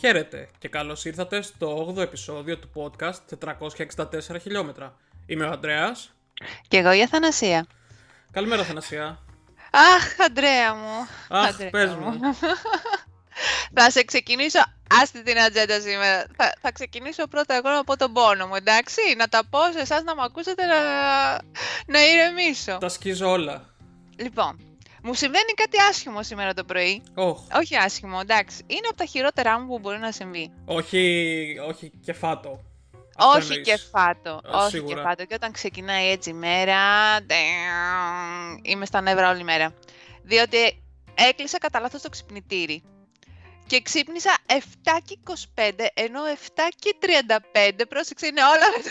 Χαίρετε και καλώς ήρθατε στο 8ο επεισόδιο του podcast 464 χιλιόμετρα. Είμαι ο Ανδρέας. Και εγώ η Αθανασία. Καλημέρα Αθανασία. Αχ, Αντρέα μου. Αχ, Αντρέα πες μου. θα σε ξεκινήσω, άστη την ατζέντα σήμερα. Θα, θα ξεκινήσω πρώτα εγώ να πω τον πόνο μου, εντάξει; Να τα πω σε εσάς να με ακούσετε να, να ηρεμήσω. Τα σκίζω όλα. Λοιπόν, μου συμβαίνει κάτι άσχημο σήμερα το πρωί. Όχ. Όχι άσχημο, εντάξει. Είναι από τα χειρότερά μου που μπορεί να συμβεί. Όχι, όχι κεφάτο. Αυτό όχι εννοείς. και φάτο. Α, όχι σίγουρα. και φάτο. Και όταν ξεκινάει έτσι η μέρα, damn, είμαι στα νεύρα όλη μέρα. Διότι έκλεισα κατά λάθος το ξυπνητήρι. Και ξύπνησα 7 και 25, ενώ 7 και 35, πρόσεξε, είναι όλα με το,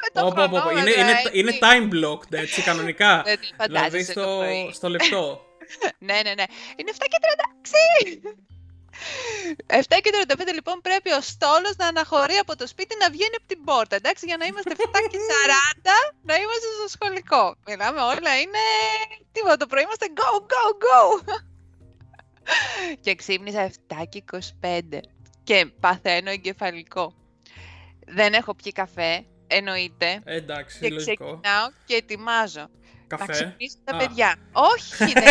με το Όπο, όπο, όπο. Είναι, χρονόμετρο, είναι, έτσι. είναι time blocked, έτσι, κανονικά. Δεν το δηλαδή φαντάζεσαι το στο, πρωί. στο λεπτό. Ναι, ναι, ναι. Είναι 7 και 36. 7 και 35 λοιπόν πρέπει ο στόλος να αναχωρεί από το σπίτι να βγαίνει από την πόρτα, εντάξει, για να είμαστε 7 και 40 να είμαστε στο σχολικό. Μιλάμε όλα είναι τίποτα, το πρωί είμαστε go, go, go. Και ξύπνησα 7 και 25 και παθαίνω εγκεφαλικό. Δεν έχω πιει καφέ, εννοείται. Ε, εντάξει, Και λογικό. ξεκινάω και ετοιμάζω. Να Καφέ; ξυπνήσω τα Α. παιδιά. Όχι, δεν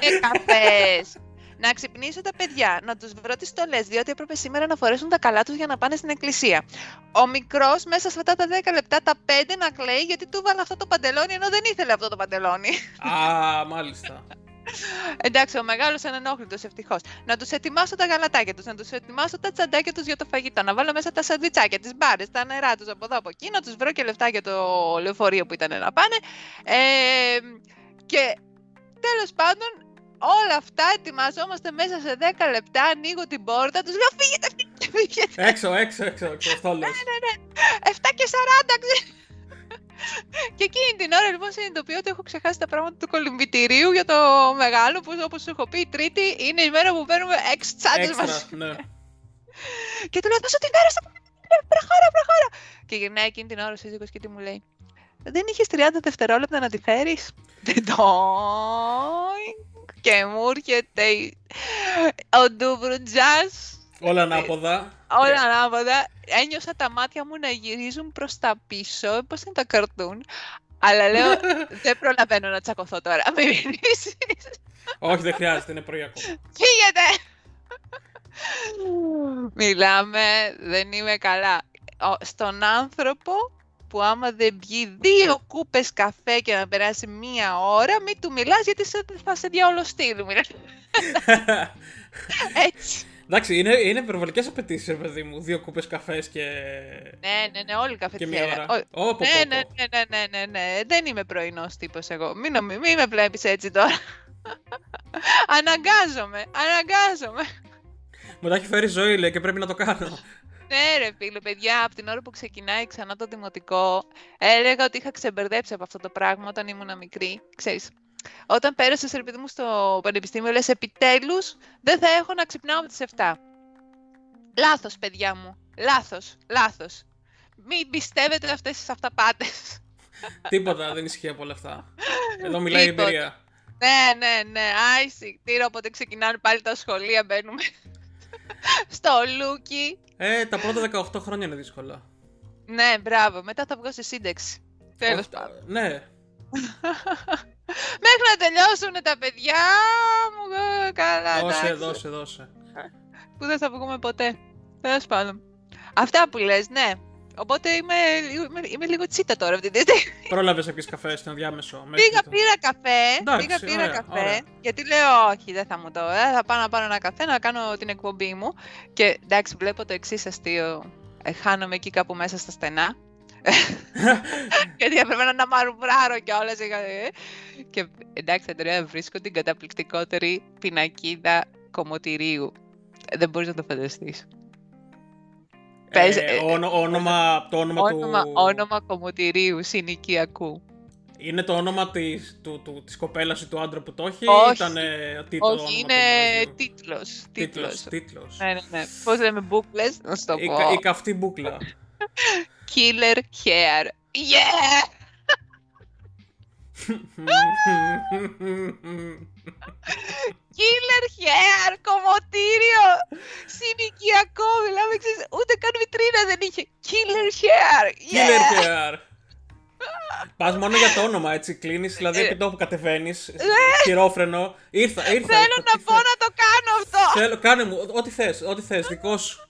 είναι καφές. Να ξυπνήσω τα παιδιά, να τους βρω τις στολές, διότι έπρεπε σήμερα να φορέσουν τα καλά τους για να πάνε στην εκκλησία. Ο μικρός μέσα σε αυτά τα 10 λεπτά, τα 5 να κλαίει γιατί του βάλα αυτό το παντελόνι, ενώ δεν ήθελε αυτό το παντελόνι. Α, μάλιστα. Εντάξει, ο μεγάλος είναι ενόχλητος, ευτυχώς. Να τους ετοιμάσω τα γαλατάκια τους, να τους ετοιμάσω τα τσαντάκια τους για το φαγητό, να βάλω μέσα τα σαντουιτσάκια, τις μπάρες, τα νερά τους από εδώ από εκεί, να τους βρω και λεφτά για το λεωφορείο που ήταν να πάνε. Ε, και τέλος πάντων, όλα αυτά ετοιμαζόμαστε μέσα σε 10 λεπτά, ανοίγω την πόρτα, τους λέω φύγετε, φύγετε, φύγετε. έξω, έξω, έξω, έξω, στόλος. 7 και 40, ξέρεις. Και εκείνη την ώρα λοιπόν συνειδητοποιώ ότι έχω ξεχάσει τα πράγματα του κολυμβητηρίου για το μεγάλο που όπως σου έχω πει η τρίτη είναι η μέρα που παίρνουμε 6 τσάντες Έξτρα, μαζί. ναι. Και του λέω δώσε τη μέρα στο κολυμβητήριο, προχώρα, προχώρα. Και γυρνάει εκείνη την ώρα ο σύζυγος και τι μου λέει. Δεν είχες 30 δευτερόλεπτα να τη φέρεις; Ντοινγκ. Και μου έρχεται η- ο ντουβρουτζάς Όλα ανάποδα. Όλα ανάποδα. Ένιωσα τα μάτια μου να γυρίζουν προς τα πίσω, πώς είναι τα καρτούν. Αλλά λέω, δεν προλαβαίνω να τσακωθώ τώρα. Μην μιλήσεις. Όχι, δεν χρειάζεται, είναι πρωί ακόμα. Φύγετε! Μιλάμε, δεν είμαι καλά. Ο- Στον άνθρωπο που άμα δεν πιει δύο κούπες καφέ και να περάσει μία ώρα, μην του μιλάς γιατί σε- θα σε διαολοστείλουν. Έτσι. Εντάξει, είναι, είναι υπερβολικές απαιτήσεις, παιδί μου. Δύο κούπες καφές και. Ναι, ναι, ναι, όλοι και μία καφετιέρα. ώρα. Ό- Ω, πω, Ναι, πω, ναι, πω. ναι, ναι, ναι, ναι, ναι. Δεν είμαι πρωινός τύπος εγώ. Μην, νομι- μην με βλέπεις έτσι τώρα. αναγκάζομαι, αναγκάζομαι. Μου τα έχει φέρει η ζωή, λέει, και πρέπει να το κάνω. Ναι, ρε φίλε, παιδιά, από την ώρα που ξεκινάει ξανά το δημοτικό, έλεγα ότι είχα ξεμπερδέψει από αυτό το πράγμα όταν ήμουν μικρή. Ξέρεις, όταν πέρασες ρε παιδί μου στο πανεπιστήμιο, λες επιτέλους δεν θα έχω να ξυπνάω από τις 7. Λάθος, παιδιά μου. Λάθος, λάθος. Μην πιστεύετε αυτές τις αυταπάτες. Τίποτα δεν ισχύει από όλα αυτά. Εδώ μιλάει η Τίποτα. εμπειρία. Ναι, ναι, ναι. Άισι. Τύρο, όποτε ξεκινάνε πάλι τα σχολεία, μπαίνουμε στο Λούκι. Ε, τα πρώτα 18 χρόνια είναι δύσκολα. Ναι, μπράβο. Μετά θα βγω σε σύνταξη. Τέλος Όχι, πάντων. Ναι. Μέχρι να τελειώσουν τα παιδιά μου. ε, Καλά, Δώσε, εντάξει. δώσε, δώσε. Που δεν θα βγούμε ποτέ. Τέλος πάντων. Αυτά που λες, ναι. Οπότε είμαι, λίγο- είμαι, είμαι λίγο τσίτα τώρα αυτή τη στιγμή. Πρόλαβες να πιεις καφέ στο ενδιάμεσο. μέχρι Πήγα, το- πήρα καφέ. Εντάξει, πήγα, πήρα ωραία, καφέ. ωραία. Γιατί λέω, όχι, δεν θα μου το. Ε, θα πάω να πάρω ένα καφέ να κάνω την εκπομπή μου. Και εντάξει, βλέπω το εξής αστείο. Ε, χάνομαι εκεί κάπου μέσα στα στενά. Γιατί έπρεπε να μαρουβράρω κιόλας. Και εντάξει, Αντρέα, βρίσκω την καταπληκτικότερη πινακίδα κομμωτηρίου. Ε, Δεν μπορείς να το φανταστείς. Πες, Ε, ε, όνο- όνομα, το όνομα, Όνομα, του... όνομα κομμωτηρίου, συνοικιακού. Είναι το όνομα της, του, του, της κοπέλας ή του άντρα που το έχει Όχι. ή ήταν ε, τίτλο όνομα Όχι, του είναι μαγαζιού; τίτλος. Τίτλος, Τίτλος. τίτλος. Ναι, ναι, ναι. Πώς λέμε μπουκλες, να σου το Η, πω. κα- η καυτή μπουκλα. Killer hair. Yeah! Killer hair, κομμωτήριο, συνοικιακό Παναγιακό, μιλάμε ξέρεις, ούτε καν βιτρίνα δεν είχε. Killer hair. Killer Yeah. hair. Πας μόνο για το όνομα, έτσι, κλείνεις, δηλαδή Ε. επί τόπου κατεβαίνεις, χειρόφρενο, ήρθα, ήρθα. Θέλω ήρθα, να τι πω θες; να το κάνω αυτό. Θέλω, κάνε μου, ό,τι θες, ό,τι θες, δικό σου.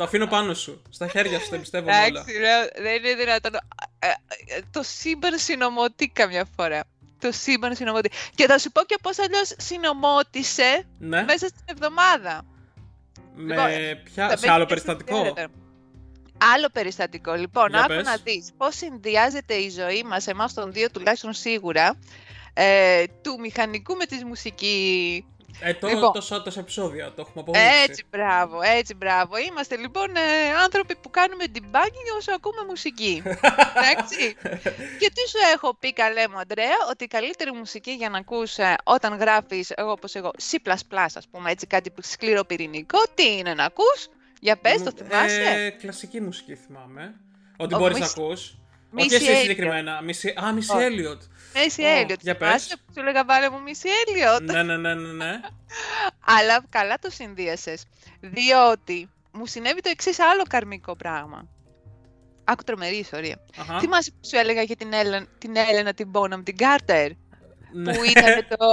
Το αφήνω πάνω σου, στα χέρια σου, τα πιστεύω όλα. Εντάξει, λέω, δεν είναι δυνατόν. Ε, ε, Το σύμπαν συνομωτεί καμιά φορά. Το σύμπαν συνομωτεί. Και θα σου πω και πώς αλλιώς συνομώτησε Ναι, μέσα στην εβδομάδα. με λοιπόν, ποια, Θα σε μπαίνει άλλο και περιστατικό; συνδυάζεται. Άλλο περιστατικό. Λοιπόν, Για άκου πες. να δεις πώς συνδυάζεται η ζωή μας, εμάς των δύο τουλάχιστον σίγουρα, ε, του μηχανικού με της μουσική. Ε, το, Λοιπόν. τόσα, τόσα επεισόδια, το έχουμε αποδείξει. Έτσι, μπράβο, έτσι, μπράβο. Είμαστε λοιπόν ε, άνθρωποι που κάνουμε debugging όσο ακούμε μουσική. Εντάξει. και τι σου έχω πει, καλέ μου, Αντρέα, ότι η καλύτερη μουσική για να ακούς ε, όταν γράφεις, εγώ όπως εγώ, C++, ας πούμε, έτσι κάτι που σκληροπυρηνικό, τι είναι να ακούς, για πες, το Μου- θυμάσαι; Ε, κλασική μουσική θυμάμαι. Ότι Ο, μπορείς Missy- να ακούς. Missy Όχι εσύ Elliott. συγκεκριμένα. Μισή, α, Μισή Όχι. Έλιοτ. Μέση Ω, Έλιοτ, για θυμάσαι πες. που σου έλεγα βάλε μου Μέση Έλιοτ. ναι, ναι, ναι, ναι, ναι. Αλλά καλά το συνδύασες, διότι μου συνέβη το εξής άλλο καρμικό πράγμα. Άκου τρομερή ιστορία. Αχα. Θυμάσαι που σου έλεγα για την Έλενα την, Έλενα, την Bonham, την Carter, Ναι. που ήταν το...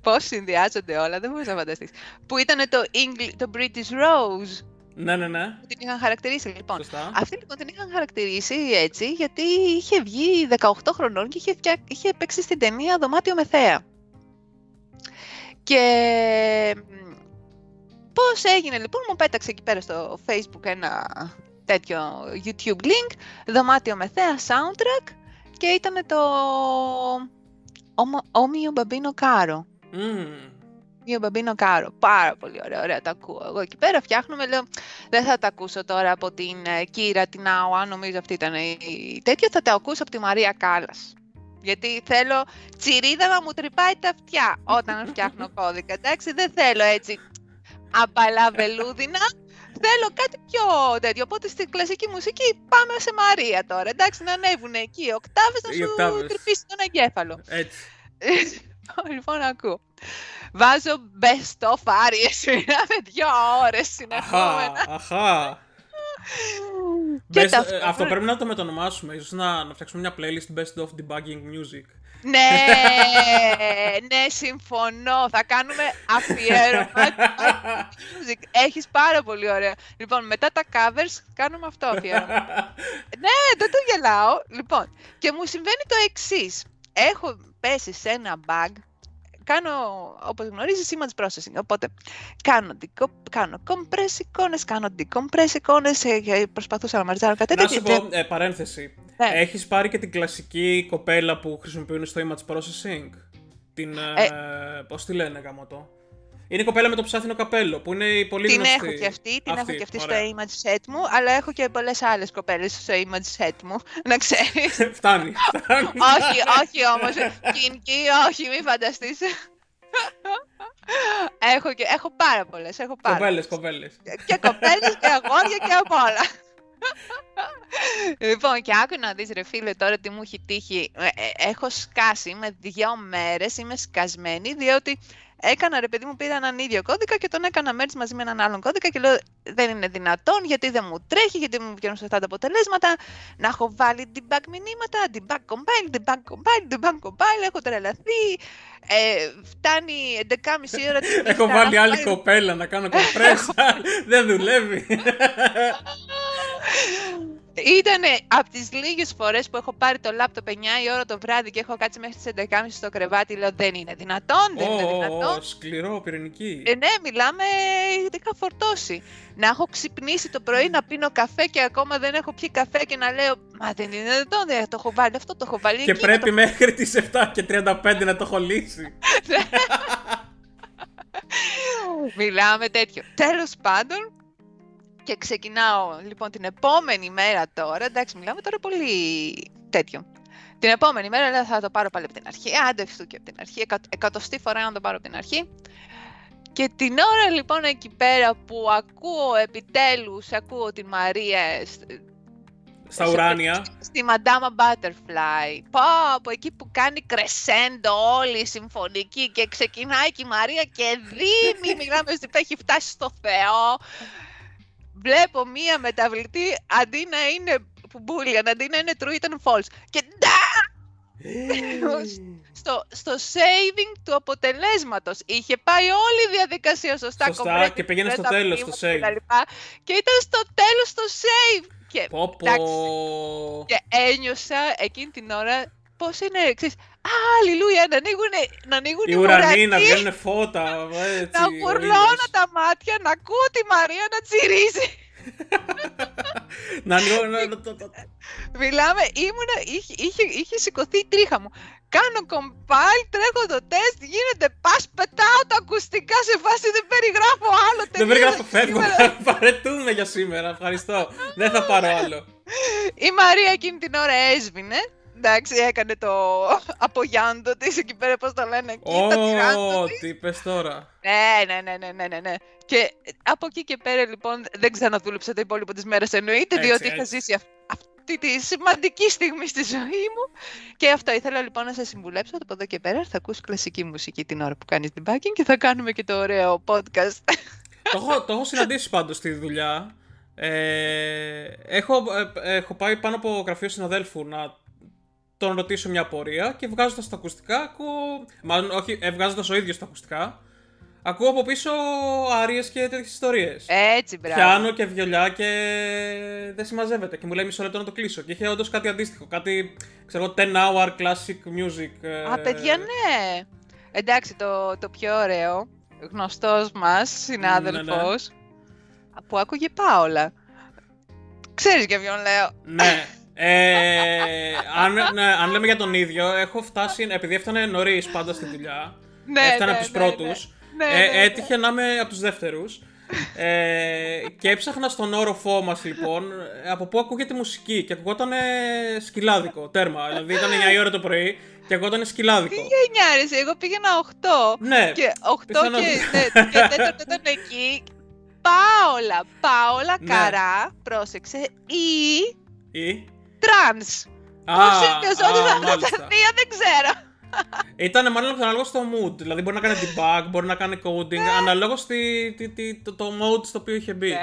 Πώς συνδυάζονται όλα, δεν μπορείς να φανταστείς. Που ήταν το, Engli... το British Rose, ναι, ναι, ναι. που την είχαν χαρακτηρίσει λοιπόν. Σωστά. Αυτή λοιπόν την είχαν χαρακτηρίσει έτσι, γιατί είχε βγει 18 χρονών και είχε, φτια... είχε παίξει στην ταινία Δωμάτιο με θέα. Και μ, πώς έγινε λοιπόν, μου πέταξε εκεί πέρα στο facebook ένα τέτοιο YouTube link, Δωμάτιο με θέα soundtrack και ήταν το O mio- O mio babbino caro. Μμμ. Mio babbino caro. Πάρα πολύ ωραία, ωραία, τα ακούω. Εγώ εκεί πέρα φτιάχνουμε, λέω, δεν θα τα ακούσω τώρα από την ε, Kiri Te Kanawa, νομίζω αυτή ήταν η η τέτοια, θα τα ακούσω από τη Μαρία Κάλλας. Γιατί θέλω τσιρίδα να μου τρυπάει τα αυτιά όταν φτιάχνω κώδικα, εντάξει, δεν θέλω έτσι απαλά βελούδινα, θέλω κάτι πιο τέτοιο. Οπότε στην κλασική μουσική πάμε σε Μαρία τώρα, εντάξει, να ανέβουν εκεί οι οκτάβες να Οι σου οκτάβες. τρυπήσει τον εγκέφαλο. Έτσι. λοιπόν, ακούω. Βάζω best of άριες, μιλάμε δύο ώρες συνεχόμενα. Αχα, αχα. Και Best- ε, ταυτόχρονα- αυτό πρέπει να το μετονομάσουμε. Ίσως να, να φτιάξουμε μια playlist Best of Debugging Music. ναι, ναι, συμφωνώ. Θα κάνουμε αφιέρωμα. music. Έχεις πάρα πολύ ωραία. Λοιπόν, μετά τα covers κάνουμε αυτό αφιέρωμα. ναι, δεν το γελάω. Λοιπόν, και μου συμβαίνει το εξής. Έχω πέσει σε ένα bug. Κάνω, όπως γνωρίζεις, image processing. Οπότε, κάνω, deco- κάνω compress εικόνες, κάνω decompress εικόνες, ε, και προσπαθούσα να μαρτζάρω κάτι να τέτοιο. σου πω, ε, παρένθεση. Ναι. Έχεις πάρει και την κλασική κοπέλα που χρησιμοποιούν στο image processing; Την, ε, πώς τη λένε γάμο το. Είναι η κοπέλα με το ψάθινο καπέλο που είναι η πολύ Την γνωστή. έχω και αυτή, την έχω Αυτή, και αυτή ωραία. στο image set μου, αλλά έχω και πολλές άλλες κοπέλες στο image set μου, να ξέρεις. φτάνει, φτάνει. όχι, όχι όμως, κινκί, όχι, μην φανταστείς. έχω, και, έχω πάρα πολλές, έχω πάρα Κοπέλες, κοπέλες. και κοπέλες και αγόρια και απ' όλα. λοιπόν, και άκου να δεις ρε φίλε τώρα τι μου έχει τύχει. Ε, ε, έχω σκάσει με δύο μέρες, είμαι σκασμένη, διότι έκανα ρε παιδί μου πήρα έναν ίδιο κώδικα και τον έκανα merge μαζί με έναν άλλον κώδικα και λέω δεν είναι δυνατόν γιατί δεν μου τρέχει, γιατί δεν μου βγαίνουν σωστά τα αποτελέσματα. Να έχω βάλει debug μηνύματα, debug compile, debug compile, debug compile, έχω τρελαθεί. Ε, φτάνει 11.30 ώρα της νύχτα, Έχω να βάλει έχω άλλη κοπέλα να κάνω compress. Δεν δουλεύει. Ήταν από τις λίγες φορές που έχω πάρει το λάπτοπ 9 η ώρα το βράδυ και έχω κάτσει μέχρι τις 11.30 στο κρεβάτι. Λέω δεν είναι δυνατόν, δεν είναι Ω, ω, δυνατόν. ω, Σκληρό, πυρηνική. Ε, ναι, μιλάμε, είχα φορτώσει. Να έχω ξυπνήσει το πρωί να πίνω καφέ και ακόμα δεν έχω πιει καφέ και να λέω Μα δεν είναι δυνατόν, δεν το έχω βάλει αυτό, το έχω βάλει Και εκεί, πρέπει μέχρι τις 7 και 35 να το έχω λύσει. Μιλάμε τέτοιο. Τέλος πάντων, και ξεκινάω λοιπόν την επόμενη μέρα τώρα. Εντάξει, μιλάμε τώρα πολύ τέτοιο. Την επόμενη μέρα λέω θα το πάρω πάλι από την αρχή. Άντε φυστού και από την αρχή. Εκα, εκατοστή φορά να το πάρω από την αρχή. Και την ώρα λοιπόν εκεί πέρα που ακούω επιτέλους, ακούω την Μαρία. σ- Στα ουράνια. Στη Madama Butterfly. Πω, από εκεί που κάνει κρεσέντο όλη η συμφωνική και ξεκινάει και η Μαρία και δίνει, μιλάμε ότι έχει φτάσει στο Θεό. Βλέπω μία μεταβλητή αντί να είναι μπουλια, αντί να είναι true ήταν false. Και στο, στο saving του αποτελέσματος. Είχε πάει όλη η διαδικασία σωστά. Σωστά και πήγαινε στο τέλος το save. Και, και ήταν στο τέλος το save. Και, πω, και ένιωσα εκείνη την ώρα πώς είναι, εξής, Αλληλούια, να ανοίγουν, να ανοίγουν οι ουρανοί, να βγαίνουν φώτα. Έτσι, να γουρλώνω τα μάτια, να ακούω τη Μαρία να τσιρίζει. να ανοίγω. Μιλάμε, ήμουνα, είχε, είχε, είχε σηκωθεί η τρίχα μου. Κάνω compile, τρέχω το τεστ, γίνεται πας, πετάω τα ακουστικά σε φάση, δεν περιγράφω άλλο. Δεν περιγράφω, φεύγω, παρετούμε για σήμερα, ευχαριστώ. δεν θα πάρω άλλο. Η Μαρία εκείνη την ώρα έσβηνε εντάξει, έκανε το απογιάντο της εκεί πέρα, πώς το λένε εκεί. Ω, τι είπες τώρα. Ναι, ναι, ναι, ναι, ναι, ναι. Και από εκεί και πέρα, λοιπόν, δεν ξαναδούλεψα τα υπόλοιπα της μέρας, εννοείται, διότι είχα ζήσει αυτή τη σημαντική στιγμή στη ζωή μου. Και αυτό ήθελα λοιπόν να σας συμβουλέψω από εδώ και πέρα. Θα ακούς κλασική μουσική την ώρα που κάνεις την backing και θα κάνουμε και το ωραίο podcast. το, έχω, το έχω συναντήσει πάντως στη δουλειά. Ε, έχω, ε, έχω πάει πάνω από γραφείο συναδέλφου να τον ρωτήσω μια πορεία και βγάζοντας τα ακουστικά, ακούω. Μάλλον όχι, ε, βγάζοντας ο ίδιος τα ακουστικά, ακούω από πίσω άριε και τέτοιες ιστορίες. Έτσι, μπράβο. Πιάνω και βιολιά και δεν συμμαζεύεται. Και μου λέει μισό λεπτό να το κλείσω. Και είχε όντως κάτι αντίστοιχο. Κάτι, ξέρω 10 hour classic music. Ε, Α, παιδιά, ναι. Εντάξει, το, το πιο ωραίο, γνωστός μας συνάδελφος, ναι, ναι. που άκουγε Πάολα. Ξέρεις για ποιον λέω; Ναι. Ε, αν, ναι, αν λέμε για τον ίδιο, έχω φτάσει, επειδή έφτανε νωρίς πάντα στη δουλειά, ναι, έφτανε ναι, από τους ναι, πρώτους, ναι. ναι, ε, έτυχε να είμαι από τους δεύτερους. Ε, και έψαχνα στον όροφό μας λοιπόν από πού ακούγεται μουσική και ακουγόταν σκυλάδικο, τέρμα. Δηλαδή ήταν 9 η ώρα το πρωί και ακουγόταν σκυλάδικο. Τι γενιάρι, εγώ πήγαινα 8. Ναι, και 8 πιθανώς. και, ναι, και τέταρτο ήταν εκεί. Πάολα, Πάολα ναι. Καρά, πρόσεξε, ή... Ή trance. Πώς συνδυαζόταν αυτά τα δύο δεν ξέρω. Ήταν μάλλον ανάλογα στο mood. Δηλαδή μπορεί να κάνει debug, μπορεί να κάνει coding, αναλόγως το, το mode στο οποίο είχε μπει.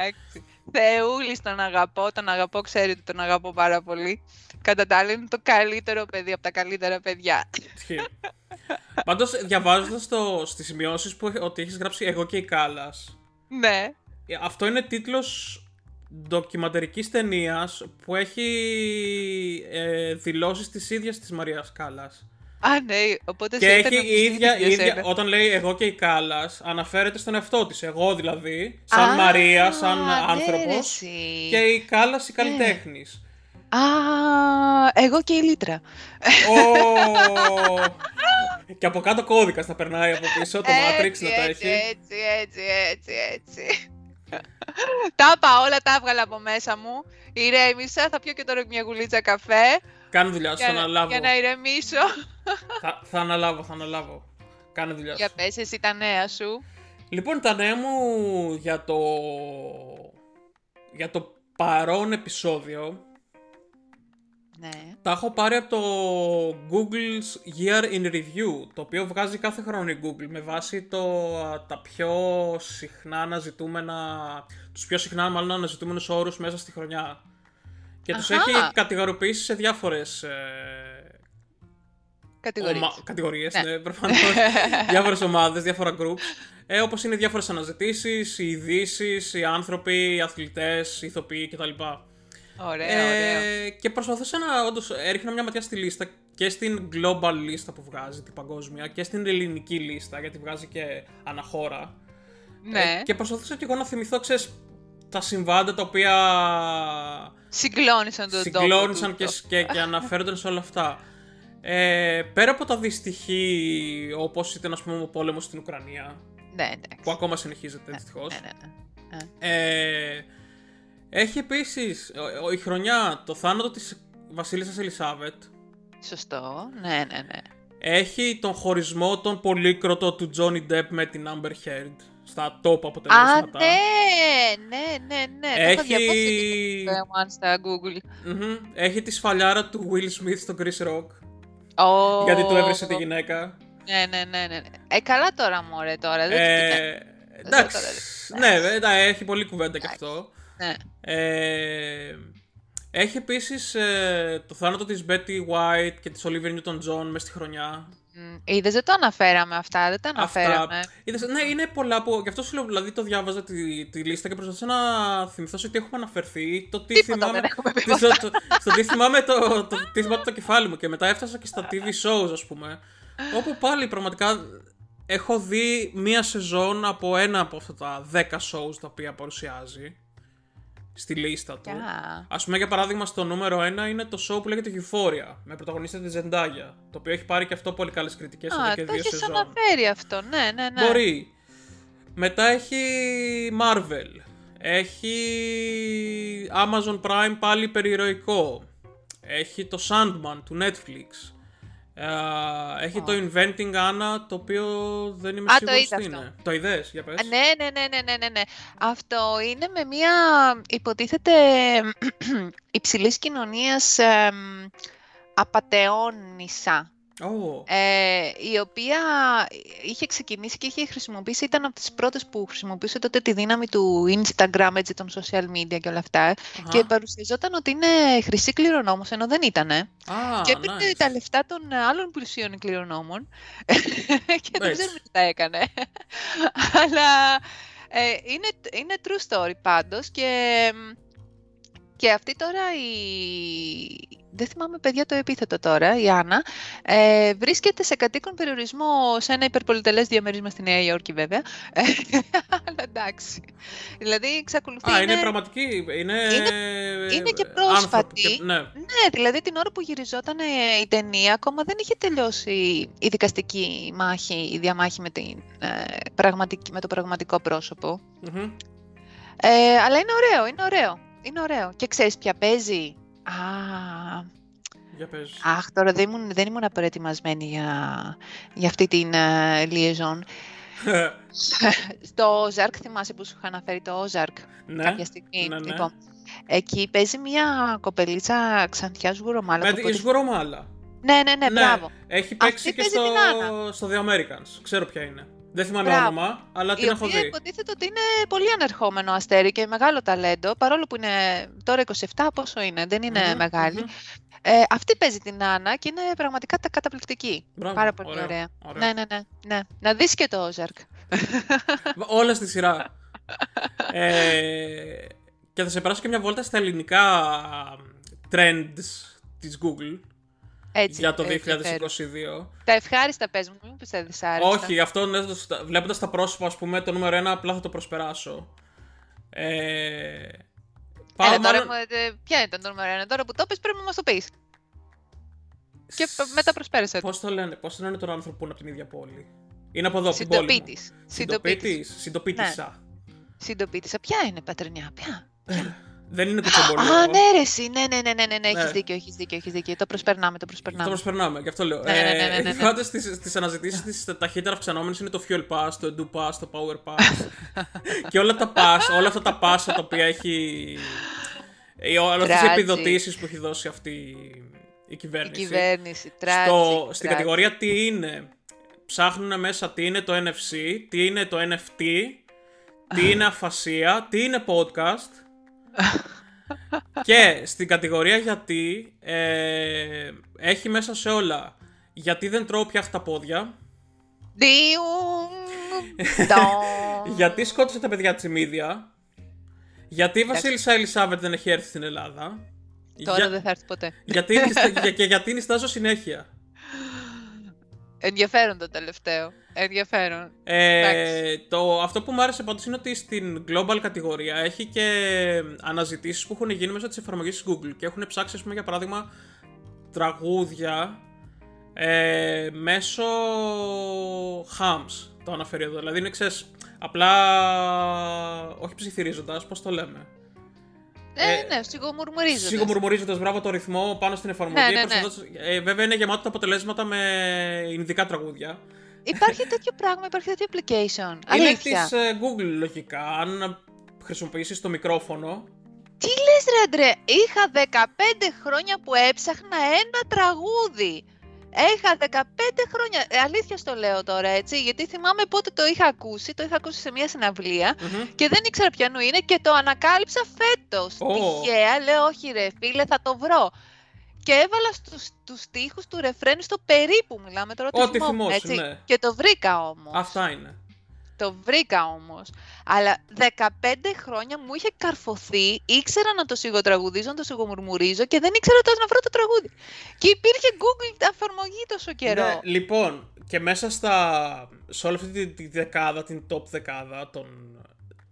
Θεούλης τον αγαπώ, τον αγαπώ, ξέρει ότι τον αγαπώ πάρα πολύ. Κατά τα άλλα είναι το καλύτερο παιδί από τα καλύτερα παιδιά. Πάντως, διαβάζοντας στις σημειώσεις που ότι έχεις γράψει Εγώ και η Κάλλας. Ναι. Αυτό είναι τίτλος ντοκιμαντερικής ταινίας που έχει ε, δηλώσεις της ίδιας της Μαρίας Κάλλας. Α, ναι, οπότε και έχει η ίδια, η ίδια όταν λέει εγώ και η Κάλλας, αναφέρεται στον εαυτό της. Εγώ δηλαδή, σαν Μαρία, σαν ναι, άνθρωπος και η Κάλλας η καλλιτέχνης. Α, εγώ και η Λίτρα. και από κάτω κώδικας θα περνάει από πίσω, το Matrix να τα έχει. Έτσι, έτσι, έτσι, έτσι τα είπα όλα, τα έβγαλα από μέσα μου. Ηρέμησα, θα πιω και τώρα μια γουλίτσα καφέ. Κάνε δουλειά σου, θα αναλάβω. Για να ηρεμήσω. θα, θα αναλάβω, θα αναλάβω. Κάνε δουλειά σου. Για πες εσύ τα νέα σου. Λοιπόν, τα νέα μου για το... Για το παρόν επεισόδιο ναι. Τα έχω πάρει από το Google's Year in Review, το οποίο βγάζει κάθε χρόνο η Google με βάση το, τα πιο συχνά αναζητούμενα, τους πιο συχνά μάλλον αναζητούμενους όρους μέσα στη χρονιά. Και τους έχει κατηγοροποιήσει σε διάφορες ε, κατηγορίες, ομα... κατηγορίες ναι. ναι, προφανώς, διάφορες ομάδες, διάφορα groups. Ε, όπως είναι διάφορες αναζητήσεις, οι ειδήσεις, οι άνθρωποι, οι αθλητές, οι ηθοποιοί κτλ. Ωραία, ε, Και προσπαθούσα να όντως έριχνα μια ματιά στη λίστα και στην global λίστα που βγάζει, την παγκόσμια, και στην ελληνική λίστα, γιατί βγάζει και αναχώρα. Ναι. Ε, και προσπαθούσα και εγώ να θυμηθώ, ξέρεις, τα συμβάντα τα οποία... Συγκλώνησαν τον Συγκλώνησαν και, και, και αναφέρονταν σε όλα αυτά. Ε, πέρα από τα δυστυχή, όπως ήταν ας πούμε ο πόλεμος στην Ουκρανία, ναι, εντάξει. που ακόμα συνεχίζεται ναι, δυστυχώς, ναι, ναι, ναι. Ε, έχει επίσης η χρονιά το θάνατο της Βασίλισσας Ελισάβετ. Σωστό, ναι, ναι, ναι. Έχει τον χωρισμό τον πολύκροτο του Johnny Depp με την Amber Heard στα top αποτελέσματα. Α, ναι, ναι, ναι, ναι. Έχει... Το έχω στα Google. Mm-hmm. Έχει τη σφαλιάρα του Will Smith στο Chris Rock. Oh. Γιατί του έβρισε τη γυναίκα. Ναι, ναι, ναι, ναι. Ε, καλά τώρα, μωρέ, τώρα. Δεν ε, εντάξει, ναι, ναι, έχει πολύ κουβέντα κι αυτό. Ναι. Ε, έχει επίσης ε, το θάνατο της Betty White και της Olivia Newton-John μέσα στη χρονιά. Είδες, δεν το αναφέραμε αυτά, δεν τα αναφέραμε. Αυτά. Είδες, ναι, είναι πολλά που. Γι' αυτό σου λέω, δηλαδή το διάβαζα τη, τη λίστα και προσπαθούσα να θυμηθώ σε τι έχουμε αναφερθεί. Το τι Τίποτα θυμάμαι. Δεν έχουμε πει το, το, στο τι θυμάμαι το, το, το, τι θυμάμαι το κεφάλι μου. Και μετά έφτασα και στα TV shows, ας πούμε. Όπου πάλι πραγματικά έχω δει μία σεζόν από ένα από αυτά τα 10 shows τα οποία παρουσιάζει στη λίστα του. Yeah. Α πούμε, για παράδειγμα, στο νούμερο 1 είναι το show που λέγεται Euphoria με πρωταγωνίστρια τη Ζεντάγια. Το οποίο έχει πάρει και αυτό πολύ καλές κριτικές εδώ και δύο σεζόν. Το αναφέρει αυτό, ναι, ναι, ναι. Μπορεί. Μετά έχει Marvel. Έχει Amazon Prime πάλι περιηρωικό. Έχει το Sandman του Netflix έχει το Inventing Anna, το οποίο δεν είμαι σίγουρος τι είναι. Το είδες, για πες. Ναι, ναι, ναι, ναι, ναι, ναι, ναι. Αυτό είναι με μια, υποτίθεται, υψηλής κοινωνίας ε, απατεώνισσα. Ε, η οποία είχε ξεκινήσει και είχε χρησιμοποιήσει, ήταν από τις πρώτες που χρησιμοποιούσε τότε τη δύναμη του Instagram, έτσι, των social media και όλα αυτά. Και παρουσιαζόταν ότι είναι χρυσή κληρονόμος, ενώ δεν ήτανε. και έπαιρνε nice. τα λεφτά των άλλων πλουσίων κληρονόμων και δεν ξέρουμε τι τα έκανε. Αλλά ε, είναι, είναι true story πάντως και και αυτή τώρα η... Δεν θυμάμαι παιδιά το επίθετο τώρα, η Άννα, ε, βρίσκεται σε κατοίκον περιορισμό σε ένα υπερπολιτελές διαμέρισμα στη Νέα Υόρκη βέβαια. Ε, αλλά εντάξει. Δηλαδή εξακολουθεί... Α, είναι, είναι πραγματική, είναι... Είναι, είναι και πρόσφατη. Και... Ναι. ναι, δηλαδή την ώρα που γυριζόταν η ταινία ακόμα δεν είχε τελειώσει η δικαστική μάχη, η διαμάχη με, την, ε, πραγματική, με το πραγματικό πρόσωπο. Mm-hmm. Ε, αλλά είναι ωραίο, είναι ωραίο. Είναι ωραίο. Και ξέρεις ποια παίζει; Α, για πες. Αχ, τώρα δεν ήμουν, δεν ήμουν προετοιμασμένη για, για αυτή την uh, liaison. Στο Ozark, θυμάσαι που σου είχα αναφέρει το Ozark ναι, κάποια στιγμή; Ναι, ναι. Λοιπόν, εκεί παίζει μια κοπελίτσα ξανθιάς σγουρομάλα. Με τη σγουρομάλα. Ναι, ναι, ναι, ναι, μπράβο. Έχει παίξει Αυτή και στο, στο The Americans. Ξέρω ποια είναι. Δεν θυμάμαι Μπράβο. όνομα, αλλά την έχω δει. Η υποτίθεται ότι είναι πολύ ανερχόμενο αστέρι και μεγάλο ταλέντο, παρόλο που είναι τώρα 27, πόσο είναι, δεν ειναι μεγάλη. Ε, αυτή παίζει την Άννα και είναι πραγματικά καταπληκτική. Μπράβο, Πάρα πολύ ωραία. Ναι, ναι, ναι, ναι. Να δεις και το Όζαρκ. Όλα στη σειρά. ε, και θα σε περάσω και μια βόλτα στα ελληνικά trends της Google. Έτσι, για το 2022. Τα ευχάριστα πες μου, μην πεις τα δυσάριστα. Όχι, αυτό ναι, βλέποντας τα πρόσωπα, ας πούμε, το νούμερο 1 απλά θα το προσπεράσω. Ε, Έλα, τώρα, ε, ποια είναι το νούμερο 1, τώρα που το πεις πρέπει να μας το πεις. Και μετά προσπέρασε. Πώς το λένε, πώς το λένε τον άνθρωπο που είναι από την ίδια πόλη; Είναι από εδώ, από την πόλη μου. Συντοπίτης. Συντοπίτησα. Ναι. Συντοπίτησα. Ποια είναι πατρινιά, ποια; Δεν είναι κουτσομπολιό. Α, ναι, ρε, εσύ. Ναι, ναι, ναι, ναι, ναι, ναι. έχεις ναι. δίκιο, έχεις δίκιο, έχεις δίκιο. Το προσπερνάμε, το προσπερνάμε. Το προσπερνάμε, γι' αυτό λέω. Ναι, ναι, ναι, ναι, ναι. ναι. στι αναζητήσεις της ταχύτερα αυξανόμενες είναι το Fuel Pass, το Edu Pass, το Power Pass. και όλα τα pass, όλα αυτά τα pass τα οποία έχει. Όλες αυτέ οι επιδοτήσεις που έχει δώσει αυτή η κυβέρνηση. Η κυβέρνηση, Στο, Στην κατηγορία τι είναι. Ψάχνουν μέσα τι είναι το NFC, τι είναι το NFT, τι είναι αφασία, τι είναι podcast και στην κατηγορία γιατί ε, έχει μέσα σε όλα γιατί δεν τρώω πια τα πόδια. γιατί σκότωσε τα παιδιά της ημίδια. Γιατί η Βασίλισσα Ελισάβετ δεν έχει έρθει στην Ελλάδα. Τώρα για... δεν θα έρθει ποτέ. Γιατί, και γιατί νιστάζω συνέχεια. Ενδιαφέρον το τελευταίο. Ενδιαφέρον. Ε, το, αυτό που μου άρεσε πάντως είναι ότι στην global κατηγορία έχει και αναζητήσεις που έχουν γίνει μέσα της εφαρμογής της Google και έχουν ψάξει, ας πούμε, για παράδειγμα, τραγούδια ε, μέσω hams το αναφέρει εδώ. Δηλαδή είναι, ξέρεις, απλά όχι ψιθυρίζοντας, πώς το λέμε. Ε, ε, ναι, σιγομουρμουρίζοντας. Σιγομουρμουρίζοντας, μπράβο το ρυθμό πάνω στην εφαρμογή. Ναι, ναι, ναι. Ε, βέβαια είναι γεμάτο τα αποτελέσματα με ειδικά τραγούδια. Υπάρχει τέτοιο πράγμα, υπάρχει τέτοιο application. Είναι Αλήθεια. της ε, Google λογικά. Αν χρησιμοποιήσεις το μικρόφωνο. Τι λες ρε Αντρέ, είχα 15 χρόνια που έψαχνα ένα τραγούδι. Έχα 15 χρόνια, ε, αλήθειας στο λέω τώρα έτσι, γιατί θυμάμαι πότε το είχα ακούσει, το είχα ακούσει σε μια συναυλια και δεν ήξερα ποιανού είναι και το ανακάλυψα φέτος. Oh. Τυχαία, λέω όχι ρε φίλε θα το βρω. Και έβαλα στους, τους στίχους του ρεφρένου στο περίπου, μιλάμε τώρα. Ό,τι θυμόσαι, έτσι. Ναι. Και το βρήκα όμως. Αυτά είναι. Το βρήκα όμως. Αλλά 15 χρόνια μου είχε καρφωθεί, ήξερα να το σιγοτραγουδίζω, να το σιγομουρμουρίζω και δεν ήξερα τόσο να βρω το τραγούδι. Και υπήρχε Google εφαρμογή τόσο καιρό. Ναι, λοιπόν, και μέσα στα, σε όλη αυτή τη, δεκάδα, την top δεκάδα των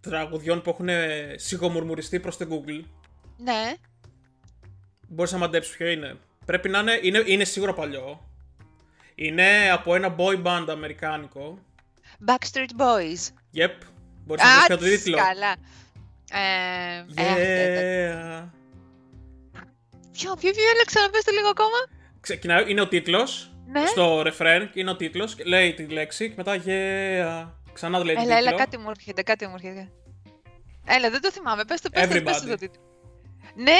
τραγουδιών που έχουν σιγομουρμουριστεί προς την Google. Ναι. Μπορείς να μαντέψεις ποιο είναι. Πρέπει να είναι, είναι, είναι σίγουρα παλιό. Είναι από ένα boy band αμερικάνικο. Backstreet Boys. Yep. Μπορείς να δεις το τίτλο. Καλά. Ε, yeah. Ποιο, ποιο, ποιο, έλεξα να πες το λίγο ακόμα. Ξεκινάει, είναι ο τίτλος. Ναι. Στο refrain είναι ο τίτλος. Λέει τη λέξη και μετά yeah. Ξανά λέει έλα, τίτλο. Έλα, κάτι μου έρχεται, κάτι μου έρχεται. Έλα, δεν το θυμάμαι. Πες το, πες το, πες το τίτλο. Ναι!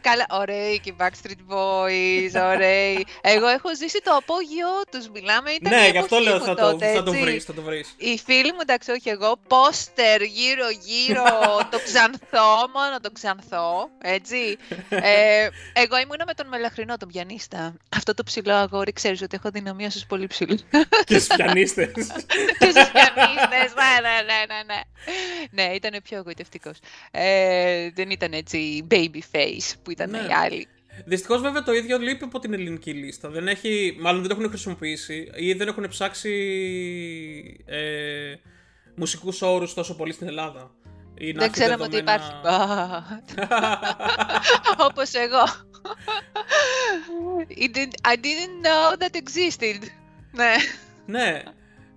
Καλά, ωραίοι και οι Backstreet Boys, ωραίοι. Εγώ έχω ζήσει το απόγειό τους, μιλάμε, ήταν Ναι, γι' αυτό λέω θα, τότε, το, θα το βρεις, θα το βρεις. Οι φίλοι μου, εντάξει, όχι εγώ, πόστερ γύρω-γύρω, το ξανθό, μόνο το ξανθό, έτσι. Ε, εγώ ήμουνα με τον Μελαχρινό, τον πιανίστα. Αυτό το ψηλό αγόρι, ξέρεις ότι έχω δυναμία στους πολύ ψηλούς. και στους πιανίστες. και στους πιανίστες, ναι, ναι, ναι, ναι. Ναι, ναι ήταν πιο εγωιτευτικός. Ε, δεν ήταν έτσι baby face που ήταν ναι. οι άλλοι. Δυστυχώς, βέβαια, το ίδιο λείπει από την ελληνική λίστα. Δεν έχει, μάλλον δεν το έχουν χρησιμοποιήσει ή δεν έχουν ψάξει ε, μουσικούς όρους τόσο πολύ στην Ελλάδα. Ή δεν ξέραμε ότι υπάρχει. Όπως εγώ. I didn't know that existed. Ναι. Ναι.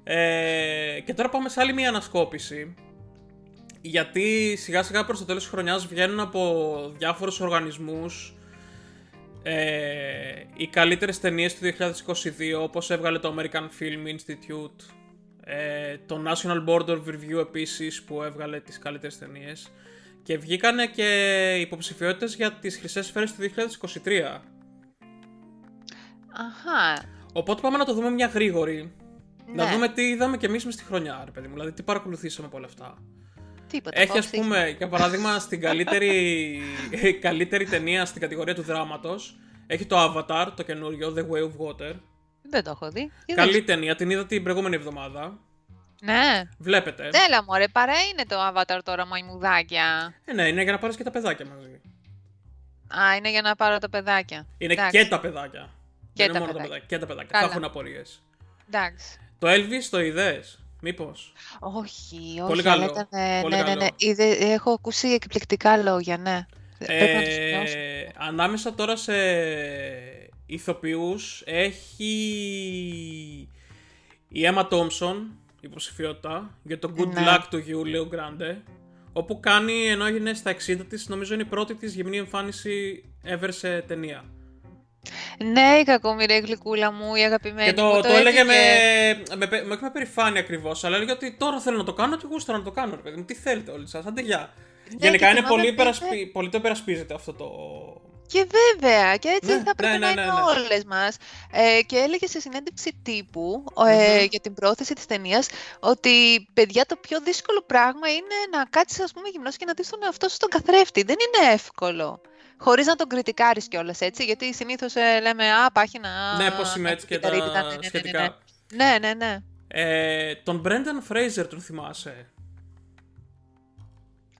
Ε, και τώρα πάμε σε άλλη μια ανασκόπηση γιατί σιγά σιγά προς το τέλος της χρονιάς βγαίνουν από διάφορους οργανισμούς ε, οι καλύτερες ταινίες του 2022 όπως έβγαλε το American Film Institute ε, το National Board of Review επίσης που έβγαλε τις καλύτερες ταινίες και βγήκανε και υποψηφιότητες για τις χρυσές σφαίρες του 2023 Αχα. Οπότε πάμε να το δούμε μια γρήγορη ναι. Να δούμε τι είδαμε και εμείς μες στη χρονιά, ρε παιδί μου. Δηλαδή, τι παρακολουθήσαμε από όλα αυτά. Τίποτα. Έχει, ας πούμε, για παράδειγμα, στην καλύτερη, καλύτερη ταινία στην κατηγορία του δράματος. Έχει το Avatar, το καινούριο, The Way of Water. Δεν το έχω δει. Καλή ταινία, την είδα την προηγούμενη εβδομάδα. Ναι. Βλέπετε. Τέλα μωρέ, παρά είναι το Avatar τώρα, μαϊμουδάκια. Ε, ναι, είναι για να πάρεις και τα παιδάκια μαζί. Α, είναι για να πάρω τα παιδάκια. Είναι Εντάξει. και τα παιδάκια. Και Δεν τα είναι μόνο παιδάκια. τα παιδάκια. Και τα παιδάκια. Θα έχουν απορίες. Εντάξει. Το Elvis το είδες; Μήπως. Όχι, όχι. Πολύ καλό. αλλά Ήταν, Πολύ ναι, ναι, ναι. καλό. Είδε, έχω ακούσει εκπληκτικά λόγια, ναι. Πρέπει να τους σημειώσω. Ε, ανάμεσα τώρα σε ηθοποιούς έχει η Emma Thompson υποψηφιότητα για το Good Ναι. Luck του γιου Leo Grande όπου κάνει ενώ έγινε στα 60 της νομίζω είναι η πρώτη της γυμνή εμφάνιση ever σε ταινία. Ναι, η κακομοιρή γλυκούλα μου, η αγαπημένη Και το, μου, το, έλεγε με, έφυγε. με, με, όχι με περηφάνεια ακριβώς, αλλά έλεγε ότι τώρα θέλω να το κάνω και εγώ θέλω να το κάνω. Ρε παιδί μου, τι θέλετε όλοι σας, άντε γεια. Γενικά και είναι θυμάμαι πολύ, ότι υπερασπι... πολύ το υπερασπίζεται αυτό το. Και βέβαια, και έτσι Ναι, θα πρέπει ναι, να ναι, είναι ναι, ναι. όλες μας. Ε, και έλεγε σε συνέντευξη τύπου ε, Μμμ. για την πρόθεση της ταινίας ότι παιδιά το πιο δύσκολο πράγμα είναι να κάτσεις ας πούμε γυμνός και να δεις τον εαυτό σου στον καθρέφτη. Δεν είναι εύκολο. Χωρίς να τον κριτικάρεις κιόλας έτσι, γιατί συνήθως ε, λέμε «Α, πάχυνα, Ναι, πώς είμαι έτσι και τα κυταρίτιδα, ναι, ναι, ναι, ναι, σχετικά. Ναι, ναι, ναι. Ε, τον Brendan Fraser τον θυμάσαι;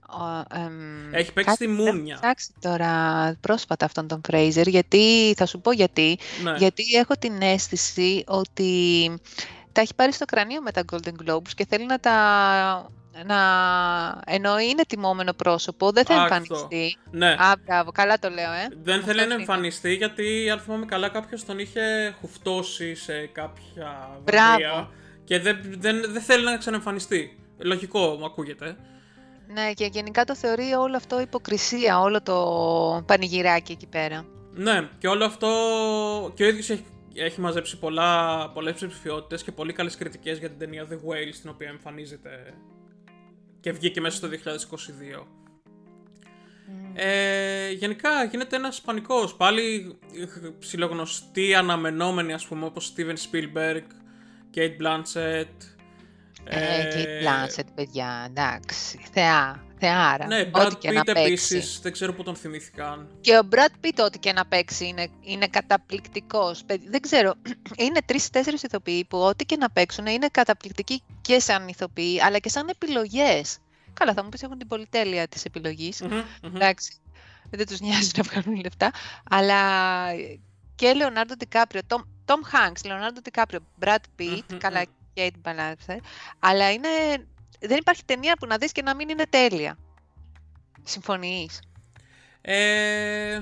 Ο, εμ, Έχει παίξει κάτι στη πρέπει να Μούνια. ψάξει τώρα πρόσφατα αυτόν τον Fraser, γιατί θα σου πω γιατί. Ναι. Γιατί έχω την αίσθηση ότι τα έχει πάρει στο κρανίο με τα Golden Globes και θέλει να τα... Να... Ενώ είναι τιμόμενο πρόσωπο, δεν θα Α, εμφανιστεί. Ναι. Α, μπράβο, καλά το λέω, ε. Δεν θέλει Αυτό να είναι. εμφανιστεί γιατί, αν θυμάμαι καλά, κάποιος τον είχε χουφτώσει σε κάποια Μπράβο. βραβεία και δεν, δεν, δεν θέλει να ξαναεμφανιστεί. Λογικό μου ακούγεται. Ναι, και γενικά το θεωρεί όλο αυτό υποκρισία, όλο το πανηγυράκι εκεί πέρα. Ναι, και όλο αυτό. και ο ίδιος έχει έχει μαζέψει πολλά, πολλές ψηφιότητες και πολύ καλές κριτικές για την ταινία The Whale στην οποία εμφανίζεται και βγήκε μέσα στο 2022. Ε, γενικά γίνεται ένας πανικός. Πάλι ψιλογνωστοί, αναμενόμενοι ας πούμε όπως Steven Spielberg, Kate Blanchett. Ε, Kate Blanchett παιδιά, εντάξει, θεά. Θεάρα. Ναι, Brad Pitt επίσης, δεν ξέρω που τον θυμήθηκαν. Και ο Brad Pitt, ό,τι και να παίξει, είναι, είναι καταπληκτικός. Δεν ξέρω, είναι τρει-τέσσερι ηθοποιοί που ό,τι και να παίξουν είναι καταπληκτικοί και σαν ηθοποιοί, αλλά και σαν επιλογές. Καλά, θα μου πεις έχουν την πολυτέλεια της επιλογής. Εντάξει. Δεν τους νοιάζει να βγάλουν λεφτά. Αλλά και Λεωνάρντο Τικάπριο, Tom Hanks, Λεωνάρντο Τικάπριο, Brad Pitt, καλά, Kate Blanchett, αλλά είναι δεν υπάρχει ταινία που να δεις και να μην είναι τέλεια. Συμφωνείς; Ε...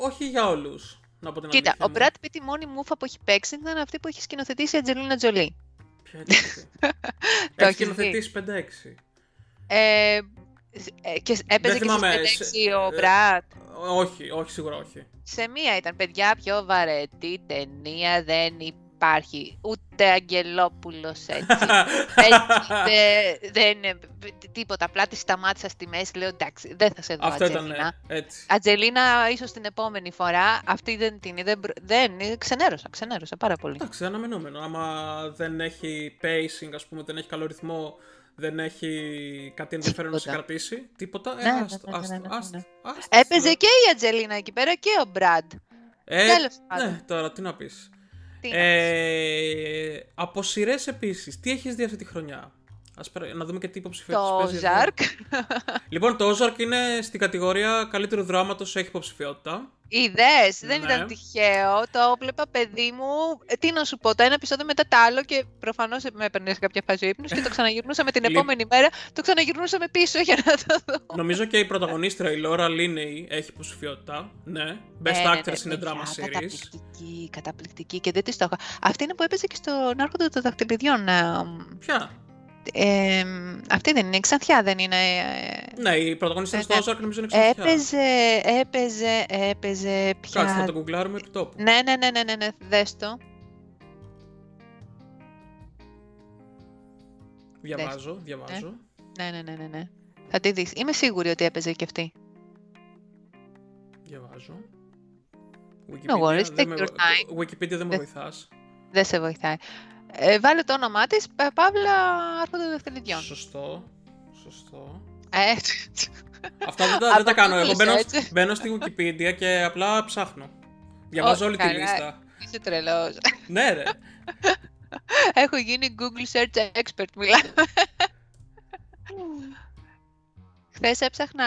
Όχι για όλους. Να πω την Κοίτα, ο Brad Pitt η μόνη μούφα που έχει παίξει ήταν αυτή που έχει σκηνοθετήσει η Ατζελίνα Τζολί. Ποια είναι αυτή; έχει σκηνοθετήσει 5-6. Ε, ε, και έπαιζε και στις 5-6 ο Μπράτ. Όχι, όχι, σίγουρα όχι. Σε μία ήταν, παιδιά, πιο βαρετή ταινία, δεν υπάρχει ούτε Αγγελόπουλος έτσι. έτσι δεν είναι τίποτα. Απλά τη σταμάτησα στη μέση. Λέω εντάξει, δεν θα σε δω Αυτό Ατζελίνα. Ήταν, έτσι. Ατζελίνα ίσως την επόμενη φορά. Αυτή δεν την είδε. Δεν, ξενέρωσα, ξενέρωσα πάρα πολύ. Εντάξει, αναμενόμενο. Άμα δεν έχει pacing, ας πούμε, δεν έχει καλό ρυθμό, δεν έχει κάτι ενδιαφέρον να σε κρατήσει. Τίποτα. Ε, ναι, Έπαιζε και η Ατζελίνα εκεί πέρα και ο Μπραντ. Ε, ναι, τώρα τι να πεις. Ε, από σειρές επίσης, τι έχεις δει αυτή τη χρονιά; Ας να δούμε και τι υποψηφιότητα Το Ozark. Λοιπόν, το Ozark είναι στην κατηγορία καλύτερου δράματος, έχει υποψηφιότητα. Είδε, δεν ναι. ήταν τυχαίο. Το βλέπα παιδί μου. Ε, τι να σου πω, το ένα επεισόδιο μετά το άλλο και προφανώς με έπαιρνε σε κάποια φάση ύπνου και το ξαναγυρνούσαμε την επόμενη μέρα. Το ξαναγυρνούσαμε πίσω για να το δω. Νομίζω και η πρωταγωνίστρια, η Λόρα Λίνεϊ, έχει υποψηφιότητα. Ναι. Best ε, ναι, Actress ναι, είναι drama series. Καταπληκτική, καταπληκτική και δεν τη το έχω. Αυτή είναι που έπαιζε και στον Άρχοντα των Δαχτυλιδιών. Ποια; Ε, αυτή δεν είναι, η Ξανθιά δεν είναι. Ε, ναι, η πρωταγωνιστής ε, στο Ozark νομίζω είναι Ξανθιά. Έπαιζε, έπαιζε, έπαιζε πια... Κάτσε, θα το γκουγκλάρουμε επί τόπου. Ναι, ναι, ναι, ναι, ναι, ναι, δες το. Διαβάζω, διαβάζω. Ναι, ναι, ναι, ναι, ναι. Θα τη δεις. Είμαι σίγουρη ότι έπαιζε και αυτή. Διαβάζω. Wikipedia, no worries, take your time. Wikipedia δεν με βοηθάς. Δεν σε βοηθάει. Ε, βάλε το όνομά της, Παύλα Άρχοντα Δευτεριδιών. Σωστό. Σωστό. Έτσι. Αυτά δεν τα, δεν τα κάνω. Εγώ μπαίνω, μπαίνω στη Wikipedia και απλά ψάχνω. Διαβάζω όλη τη λίστα. Είσαι τρελός. ναι ρε. Έχω γίνει Google Search Expert, μιλάμε. Χθες έψαχνα,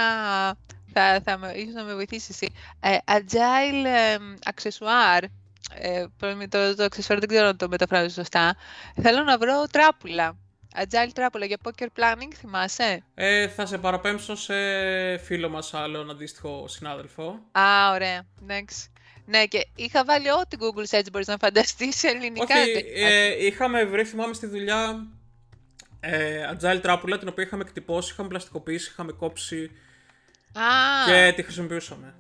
θα, θα, ίσως να με βοηθήσεις εσύ, ε, agile ε, accessoire ε, το, το αξεσουάρ δεν ξέρω να το μεταφράζω σωστά. Θέλω να βρω τράπουλα. Agile τράπουλα για poker planning, θυμάσαι; Ε, θα σε παραπέμψω σε φίλο μας άλλον αντίστοιχο συνάδελφο. Α, ωραία. Next. Ναι, και είχα βάλει ό,τι Google Search μπορείς να φανταστείς σε ελληνικά. Όχι, ε, είχαμε βρει, θυμάμαι στη δουλειά, ε, Agile τράπουλα, την οποία είχαμε εκτυπώσει, είχαμε πλαστικοποιήσει, είχαμε κόψει Α. και τη χρησιμοποιούσαμε.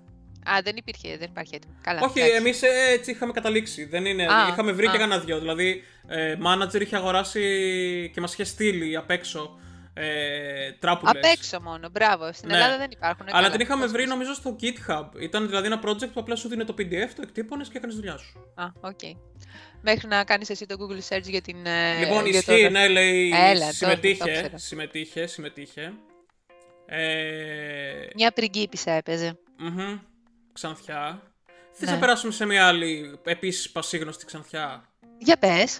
Α, δεν υπήρχε, δεν υπάρχει έτοιμο. Καλά, Όχι, εμείς ε, έτσι είχαμε καταλήξει. Δεν είναι, α, είχαμε βρει α. και κανένα δυο. Δηλαδή, ε, manager είχε αγοράσει και μας είχε στείλει απ' έξω ε, τράπουλες. Απ' έξω μόνο, μπράβο. Στην ναι. Ελλάδα δεν υπάρχουν. Αλλά την είχαμε βρει νομίζω στο GitHub. Ήταν δηλαδή ένα project που απλά σου δίνει το PDF, το εκτύπωνες και έκανες δουλειά σου. Α, OK. Okay. Μέχρι να κάνεις εσύ το Google Search για την. Ε, λοιπόν, ισχύει, το... ναι, λέει. Έλα, συμμετείχε, το, το συμμετείχε, συμμετείχε. Ε... Μια πριγκίπισσα έπαιζε. Mm-hmm. Ξανθιά. Θες να ναι. περάσουμε σε μια άλλη επίσης πασίγνωστη Ξανθιά; Για πες.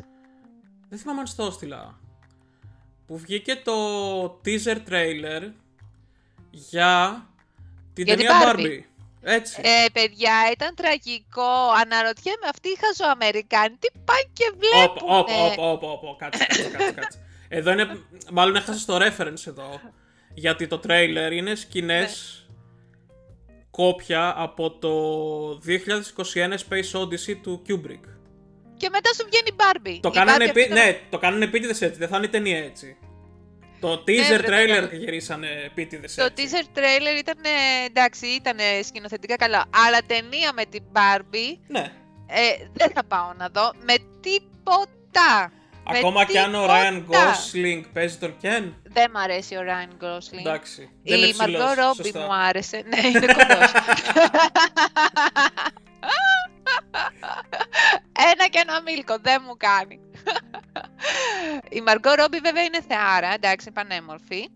Δεν θυμάμαι αν στο έστειλα. Που βγήκε το teaser trailer για την για ταινία Barbie. Έτσι. Ε, παιδιά, ήταν τραγικό. Αναρωτιέμαι, αυτοί οι χαζοαμερικάνοι τι πάνε και βλέπουν. Όπα, όπα, όπα, κάτσε, κάτσε, κάτσε. Εδώ είναι, μάλλον έχασα το reference εδώ. Γιατί το trailer είναι σκηνές ναι κόπια από το 2021 Space Odyssey του Kubrick. Και μετά σου βγαίνει Barbie. Το κάνανε, επί... ναι, το κάνανε επίτηδες έτσι, δεν θα είναι ταινία έτσι. Το Το teaser ναι, trailer γυρίσανε επίτηδες. Το teaser trailer ήταν, εντάξει, ήταν σκηνοθετικά καλά. Αλλά ταινία με την Barbie. Ναι. Ε, δεν θα πάω να δω με τίποτα. Ακόμα και αν ο Ryan Gosling παίζει τον Ken. Δεν μ' αρέσει ο Ryan Gosling. Εντάξει. Η Margot Robbie μου άρεσε. Ναι, είναι κοντός. ένα και ένα μίλκο, δεν μου κάνει. Η Μαργκό Ρόμπι βέβαια είναι θεάρα, εντάξει, πανέμορφη.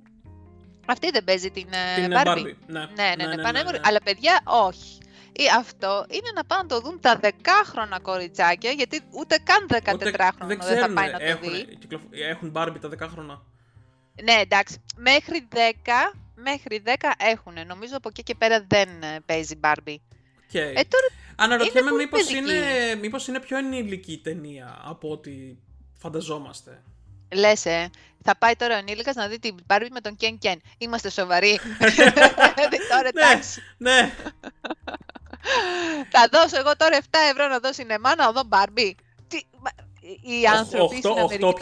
Αυτή δεν παίζει την, ε, την Barbie. Ναι. Ναι, ναι, ναι, ναι, ναι, πανέμορφη. Ναι, Αλλά παιδιά, όχι. Ή αυτό είναι να πάνε να το δουν τα δεκάχρονα κοριτσάκια, γιατί ούτε καν 14χρονα δεν, δεν θα πάει να το δει. Έχουν Barbie τα δεκάχρονα. Ναι, εντάξει. Μέχρι 10, μέχρι 10 έχουν. Νομίζω από εκεί και πέρα δεν ε, παίζει Barbie. Okay. Ε, τώρα Αναρωτιέμαι μήπως είναι, μήπως είναι πιο ενήλικη η ταινία από ό,τι φανταζόμαστε. Λες, ε. Θα πάει τώρα ο ενήλικας να δει την Barbie με τον Κεν Κεν. Είμαστε σοβαροί. τώρα ναι, εντάξει. Ναι. Θα δώσω εγώ τώρα 7 ευρώ να δω σινεμά να δω Barbie. Τι... Οι άνθρωποι στην Αμερική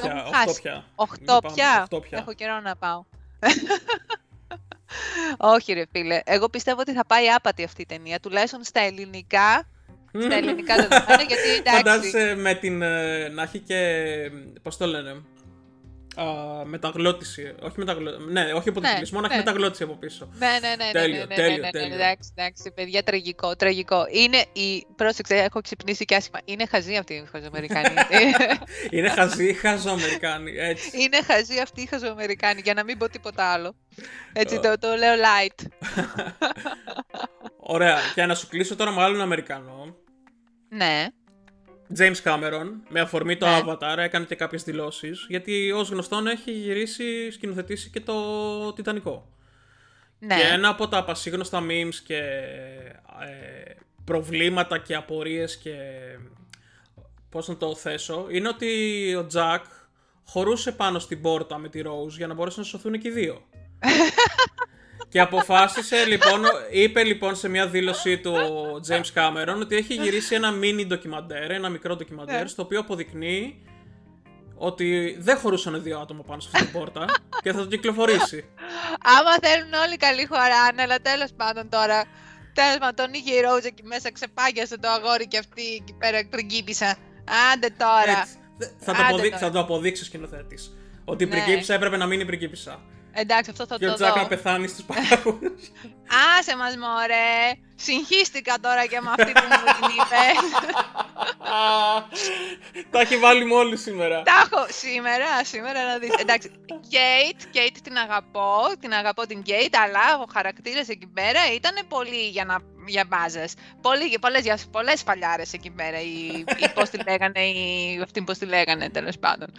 8 πια. 8 πια. 8 πια. Έχω καιρό να πάω. Όχι ρε φίλε, εγώ πιστεύω ότι θα πάει άπατη αυτή η ταινία, τουλάχιστον στα ελληνικά, στα ελληνικά δεδομένα, γιατί εντάξει... Φαντάζεσαι με την, ε, να έχει και, πώς το λένε, Uh, μεταγλώτηση. Όχι μεταγλώτηση. Ναι, όχι αποτελεσμό, ναι, να έχει ναι. μεταγλώτηση από πίσω. Ναι, ναι, ναι. Τέλειο, ναι, ναι, τέλειο, ναι, τέλειο. Εντάξει, εντάξει, παιδιά, τραγικό, τραγικό. Είναι η. Πρόσεξε, έχω ξυπνήσει και άσχημα. Είναι χαζή αυτή η χαζοαμερικάνη. είναι χαζή η χαζοαμερικάνη. Έτσι. Είναι χαζή αυτή η χαζοαμερικάνη, για να μην πω τίποτα άλλο. Έτσι το, το λέω light. Ωραία. Και να σου κλείσω τώρα με άλλον Αμερικανό. Ναι. James Cameron, με αφορμή το ναι. Avatar, έκανε και κάποιες δηλώσεις, γιατί ως γνωστόν έχει γυρίσει, σκηνοθετήσει και το Τιτανικό. Ναι. Και ένα από τα πασίγνωστα memes και ε, προβλήματα και απορίες και πώς να το θέσω, είναι ότι ο Jack χωρούσε πάνω στην πόρτα με τη Rose για να μπορέσουν να σωθούν και οι δύο. Και αποφάσισε λοιπόν, είπε λοιπόν σε μια δήλωσή του James Cameron ότι έχει γυρίσει ένα mini ντοκιμαντέρ, ένα μικρό ντοκιμαντέρ, ναι. στο οποίο αποδεικνύει ότι δεν χωρούσαν δύο άτομα πάνω σε αυτή την πόρτα και θα το κυκλοφορήσει. Άμα θέλουν όλοι καλή χωράνε, αλλά τέλος πάντων τώρα. Τέλος πάντων, τον είχε η Rose εκεί μέσα, ξεπάγιασε το αγόρι και αυτή εκεί πέρα πριγκίπισσα. Άντε τώρα. Έτσι. Θα, το αποδείξει, θα το αποδείξει ο σκηνοθέτης. Ότι η ναι. πριγκίπισσα έπρεπε να μείνει πριγκίπισσα. Εντάξει, αυτό θα και το δω. Και ο Τζάκ να πεθάνει στους παράγοντες. Άσε μας μωρέ. Συγχύστηκα τώρα και με αυτή που μου την είπε. Τα έχει βάλει μόλις σήμερα. Τα έχω σήμερα, σήμερα να δεις. Εντάξει, Κέιτ, Κέιτ την αγαπώ, την αγαπώ την Κέιτ, αλλά ο χαρακτήρας εκεί πέρα ήταν πολύ για να για μπάζες. Πολύ, πολλές, πολλές φαλιάρες εκεί πέρα. Η, η, πώς τη λέγανε, η, αυτή πώς τη λέγανε τέλος πάντων.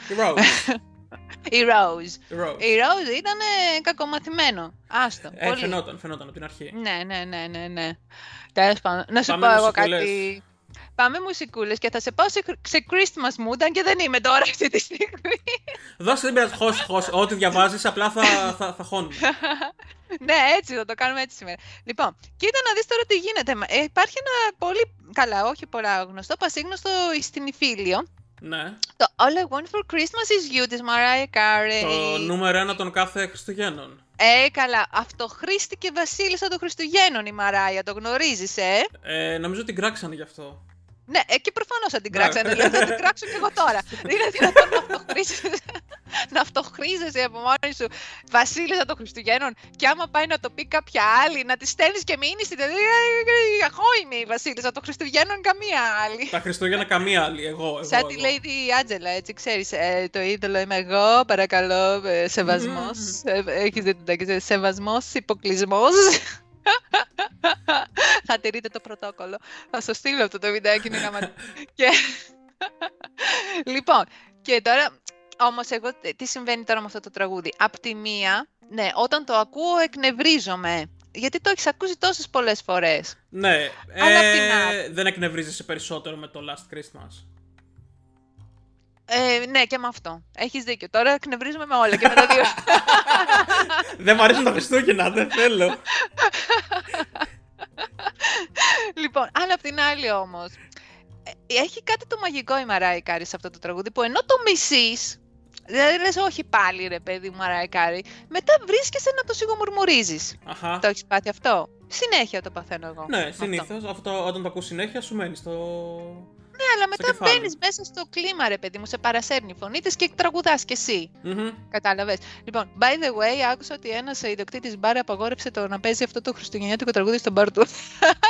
Η Rose. Η Rose ήταν κακομαθημένο. Άστο. Ε, πολύ. φαινόταν, φαινόταν από την αρχή. Ναι, ναι, ναι, ναι. ναι. Τέλος πάντων. Να σου Πάμε πω εγώ κάτι. Πάμε μουσικούλες και θα σε πάω σε, σε Christmas mood, αν και δεν είμαι τώρα αυτή τη στιγμή. Δώσε δεν πειράζει, χώσει, χώσει. Ό,τι διαβάζεις, απλά θα, θα, θα χώνουμε. ναι, έτσι θα το κάνουμε έτσι σήμερα. Λοιπόν, κοίτα να δεις τώρα τι γίνεται. Ε, υπάρχει ένα πολύ καλά, όχι πολλά γνωστό, πασίγνωστο στην Ιφίλιο, ναι. Το All I Want for Christmas is You της Mariah Carey. Το νούμερο ένα των κάθε Χριστουγέννων. Ε, καλά. Αυτοχρήστηκε βασίλισσα των Χριστουγέννων η Μαράια. Το γνωρίζεις, ε; ε νομίζω την κράξανε γι' αυτό. Ναι, εκεί προφανώς θα την κράξανε. Δηλαδή θα την κράξω και εγώ τώρα. Είναι δυνατόν να αυτοχρήσει να αυτοχρίζεσαι από μόνη σου Βασίλισσα των Χριστουγέννων και άμα πάει να το πει κάποια άλλη, να της στέλνεις και μείνει στην τελεία. Εγώ είμαι η Βασίλισσα των Χριστουγέννων, καμία άλλη. Τα Χριστούγεννα καμία άλλη, εγώ. εγώ Σαν τη Lady Άντζελα, έτσι ξέρεις. Ε, το είδωλο είμαι εγώ, παρακαλώ, ε, σεβασμός. Ε, Έχεις δει την Σεβασμός, υποκλεισμός. Θα τηρείτε το πρωτόκολλο. Θα σου στείλω αυτό το βιντεάκι, είναι γαμα... και... λοιπόν, και τώρα, όμως εγώ, τι συμβαίνει τώρα με αυτό το τραγούδι; Απ' τη μία, ναι, όταν το ακούω εκνευρίζομαι. Γιατί το έχεις ακούσει τόσες πολλές φορές. Ναι. Αλλά ε, δεν εκνευρίζεσαι περισσότερο με το Last Christmas. Ε, ναι, και με αυτό. Έχεις δίκιο. Τώρα εκνευρίζουμε με όλα και με τα δύο. δεν μου αρέσουν τα Χριστούγεννα, δεν θέλω. λοιπόν, αλλά απ' την άλλη όμως. Ε, έχει κάτι το μαγικό η Mariah Carey σε αυτό το τραγούδι που ενώ το μισείς, Δηλαδή λες όχι πάλι ρε παιδί μου Mariah Μετά βρίσκεσαι να το σιγομουρμουρίζεις. Αχα. Το έχεις πάθει αυτό; Συνέχεια το παθαίνω εγώ. Ναι, συνήθως. Αυτό. αυτό. όταν το ακούς συνέχεια σου μένει στο. Ναι, αλλά μετά μπαίνεις μέσα στο κλίμα, ρε παιδί μου, σε παρασέρνει η φωνή της και τραγουδάς κι εσύ. Mm-hmm. Κατάλαβες. Λοιπόν, by the way, άκουσα ότι ένας ιδιοκτήτης μπαρ απαγόρευσε το να παίζει αυτό το χριστουγεννιάτικο τραγούδι στον μπαρ του.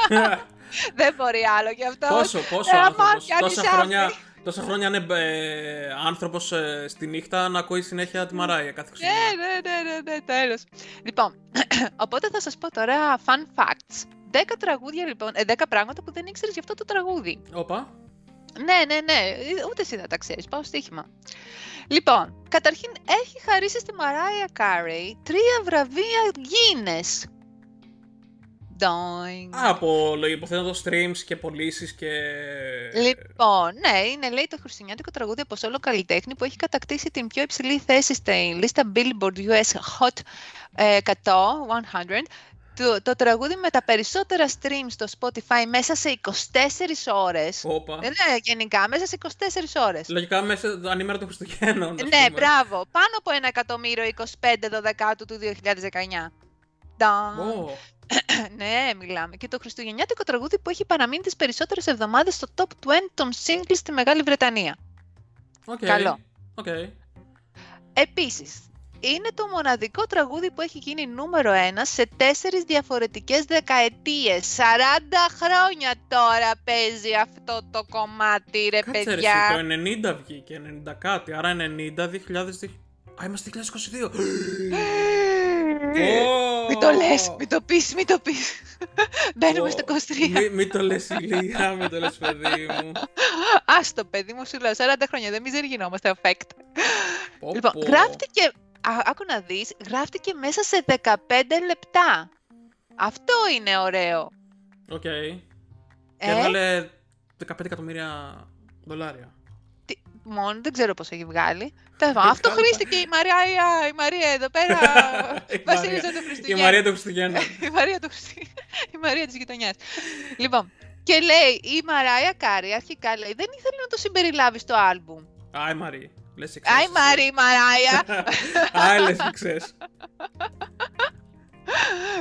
Δεν μπορεί άλλο γι' αυτό. Πόσο, πόσο ε, άνθρωπος, τόσα χρόνια, τόσα χρόνια είναι ε, άνθρωπος ε, στη νύχτα να ακούει συνέχεια τη Μαράια κάθε Χριστούγεννα. Ναι, ναι, ναι, ναι, ναι τέλος. Λοιπόν, οπότε θα σας πω τώρα fun facts. 10 τραγούδια λοιπόν, ε, 10 πράγματα που δεν ήξερες για αυτό το τραγούδι. Όπα. Ναι, ναι, ναι. Ούτε εσύ δεν τα ξέρεις. Πάω στοίχημα. Λοιπόν, καταρχήν έχει χαρίσει στη Μαράια Κάρεϊ τρία βραβεία Guinness. Doing. Α, από υποθέτω το streams και πωλήσεις και. Λοιπόν, ναι, είναι λέει το χριστουγεννιάτικο τραγούδι από όλο καλλιτέχνη που έχει κατακτήσει την πιο υψηλή θέση στη λίστα Billboard US Hot 100, 100 το, το τραγούδι με τα περισσότερα streams στο Spotify μέσα σε 24 ώρες. Όπα. Ναι, γενικά, μέσα σε 24 ώρες. Λογικά μέσα ανήμερα των Χριστουγέννων. Ναι, μπράβο. Πάνω από ένα εκατομμύριο 25 12 του 2019. Oh. ναι, μιλάμε. Και το χριστουγεννιάτικο τραγούδι που έχει παραμείνει τις περισσότερες εβδομάδες στο top 20 των singles στη Μεγάλη Βρετανία. Okay. Καλό. Okay. Επίσης, είναι το μοναδικό τραγούδι που έχει γίνει νούμερο ένα σε τέσσερις διαφορετικές δεκαετίες. 40 χρόνια τώρα παίζει αυτό το κομμάτι, ρε Κάτσε, παιδιά. Ρε, το 90 βγήκε, 90 κάτι, άρα 90, 2000... Α, είμαστε 2022. Μην το λες, μην το πεις, μην το πεις. Μπαίνουμε στο 23. Μην το λες ηλία, μην το λες παιδί μου. Άστο παιδί μου, σου λέω, 40 χρόνια, δεν μιζερ γινόμαστε effect. Λοιπόν, γράφτηκε άκου να δεις, γράφτηκε μέσα σε 15 λεπτά. Αυτό είναι ωραίο. Οκ. Okay. Και ε; έβγαλε 15 εκατομμύρια δολάρια. Τι, μόνο δεν ξέρω πώς έχει βγάλει. Αυτό χρήστηκε η Μαρία, η Μαρία εδώ πέρα. Βασίλισσα του Χριστουγέννου. Η Μαρία του Χριστουγέννου. η Μαρία του Η Μαρία της γειτονιάς. λοιπόν, και λέει η Mariah Carey αρχικά λέει δεν ήθελε να το συμπεριλάβει στο άλμπουμ. Α, η Μαρία. Άι Μαρή, Mariah. Άι, λες ξέρεις.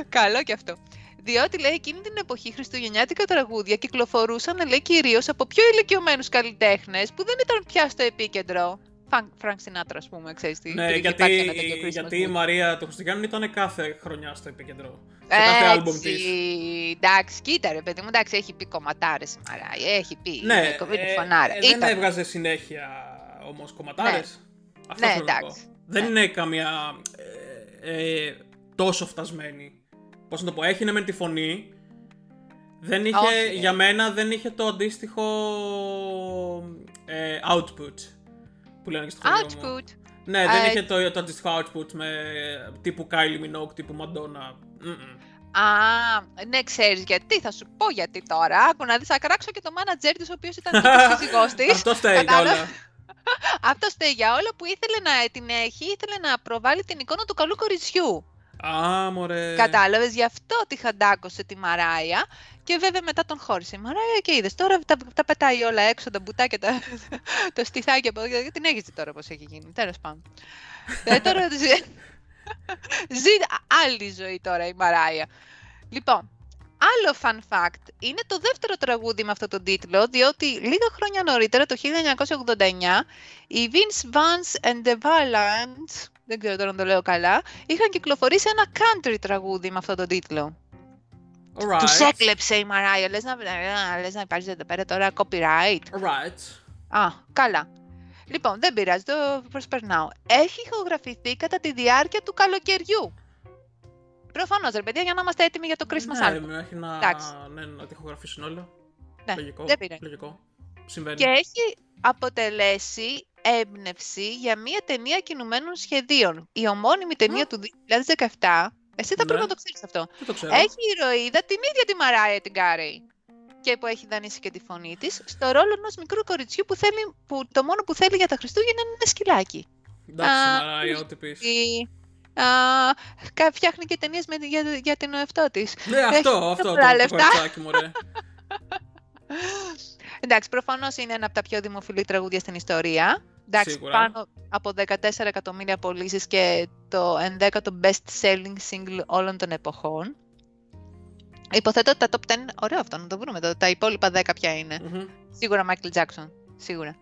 Καλό και αυτό. Διότι λέει εκείνη την εποχή χριστουγεννιάτικα τραγούδια κυκλοφορούσαν λέει κυρίως από πιο ηλικιωμένους καλλιτέχνες που δεν ήταν πια στο επίκεντρο. Φρανκ Σινάτρα, ας πούμε, ξέρεις τι. Ναι, γιατί, γιατί η Μαρία του Χριστουγέννου ήταν κάθε χρονιά στο επίκεντρο. Σε κάθε άλμπουμ της. Εντάξει, κοίτα ρε παιδί μου, εντάξει, έχει πει κομματάρες η Μαρία. Έχει πει. Ναι, ε, ε, δεν έβγαζε συνέχεια όμω κομματάρε. Ναι. Αυτό ναι, εντάξει. Δεν ναι. είναι καμία ε, ε, τόσο φτασμένη. Πώς να το πω, έχει με τη φωνή. Δεν είχε, για μένα δεν είχε το αντίστοιχο ε, output που λένε και στο Output. Μου. Ναι, δεν είχε το, το αντίστοιχο output με τύπου Kylie Minogue, τύπου Madonna. Α, ναι, ξέρεις γιατί. Θα σου πω γιατί τώρα. Άκου να δεις, θα κράξω και το manager της, ο οποίος ήταν και ο σύζυγός της. Αυτό φταίει για όλα. Αυτό φταίει για όλα που ήθελε να την έχει, ήθελε να προβάλλει την εικόνα του καλού κοριτσιού. Α, μωρέ. Κατάλαβες, γι' αυτό τη χαντάκωσε τη Μαράια και βέβαια μετά τον χώρισε η Μαράια και είδες. Τώρα τα, τα πετάει όλα έξω, τα μπουτάκια, τα, το στιθάκι από εδώ. Την έχεις τώρα πώς έχει γίνει. Τέλος πάντων. ε, τώρα ζει, ζει άλλη ζωή τώρα η Μαράια. Λοιπόν, Άλλο fun fact, είναι το δεύτερο τραγούδι με αυτό τον τίτλο, διότι λίγα χρόνια νωρίτερα, το 1989, οι Vince Vance and the Valance, δεν ξέρω τώρα αν το λέω καλά, είχαν κυκλοφορήσει ένα country τραγούδι με αυτό τον τίτλο. Right. Τους έκλεψε η Μαράια, λες να, λες να υπάρχει εδώ πέρα τώρα copyright. Right. Α, καλά. Λοιπόν, δεν πειράζει, το προσπερνάω. Έχει ηχογραφηθεί κατά τη διάρκεια του καλοκαιριού. Προφανώς, ρε παιδιά, για να είμαστε έτοιμοι για το Christmas album. Ναι, έχει να, ναι, να τη ηχογραφήσουν όλα. Ναι, λογικό, δεν πήρε. λογικό. Συμβαίνει. Και έχει αποτελέσει έμπνευση για μια ταινία κινουμένων σχεδίων. Η ομώνυμη ταινία του 2017, εσύ θα ναι. πρέπει να το ξέρεις αυτό. το ξέρω. Έχει ηρωίδα την ίδια τη Μαράια την Κάρεϊ. Και που έχει δανείσει και τη φωνή της, στο ρόλο ενός μικρού κοριτσιού που, θέλει, που το μόνο που θέλει για τα Χριστούγεννα είναι ένα σκυλάκι. Εντάξει, Μαράια, ό,τι πεις φτιάχνει και ταινίες για, για την εαυτό της. Ναι, αυτό, αυτό το, το κοριτσάκι μου, ρε. Εντάξει, προφανώς είναι ένα από τα πιο δημοφιλή τραγούδια στην ιστορία. Εντάξει, Σίγουρα. πάνω από 14 εκατομμύρια πωλήσει και το 11ο best selling single όλων των εποχών. Υποθέτω ότι τα top 10, ωραίο αυτό να το βρούμε, τα υπόλοιπα 10 ποια είναι. Σίγουρα Michael Jackson, σίγουρα.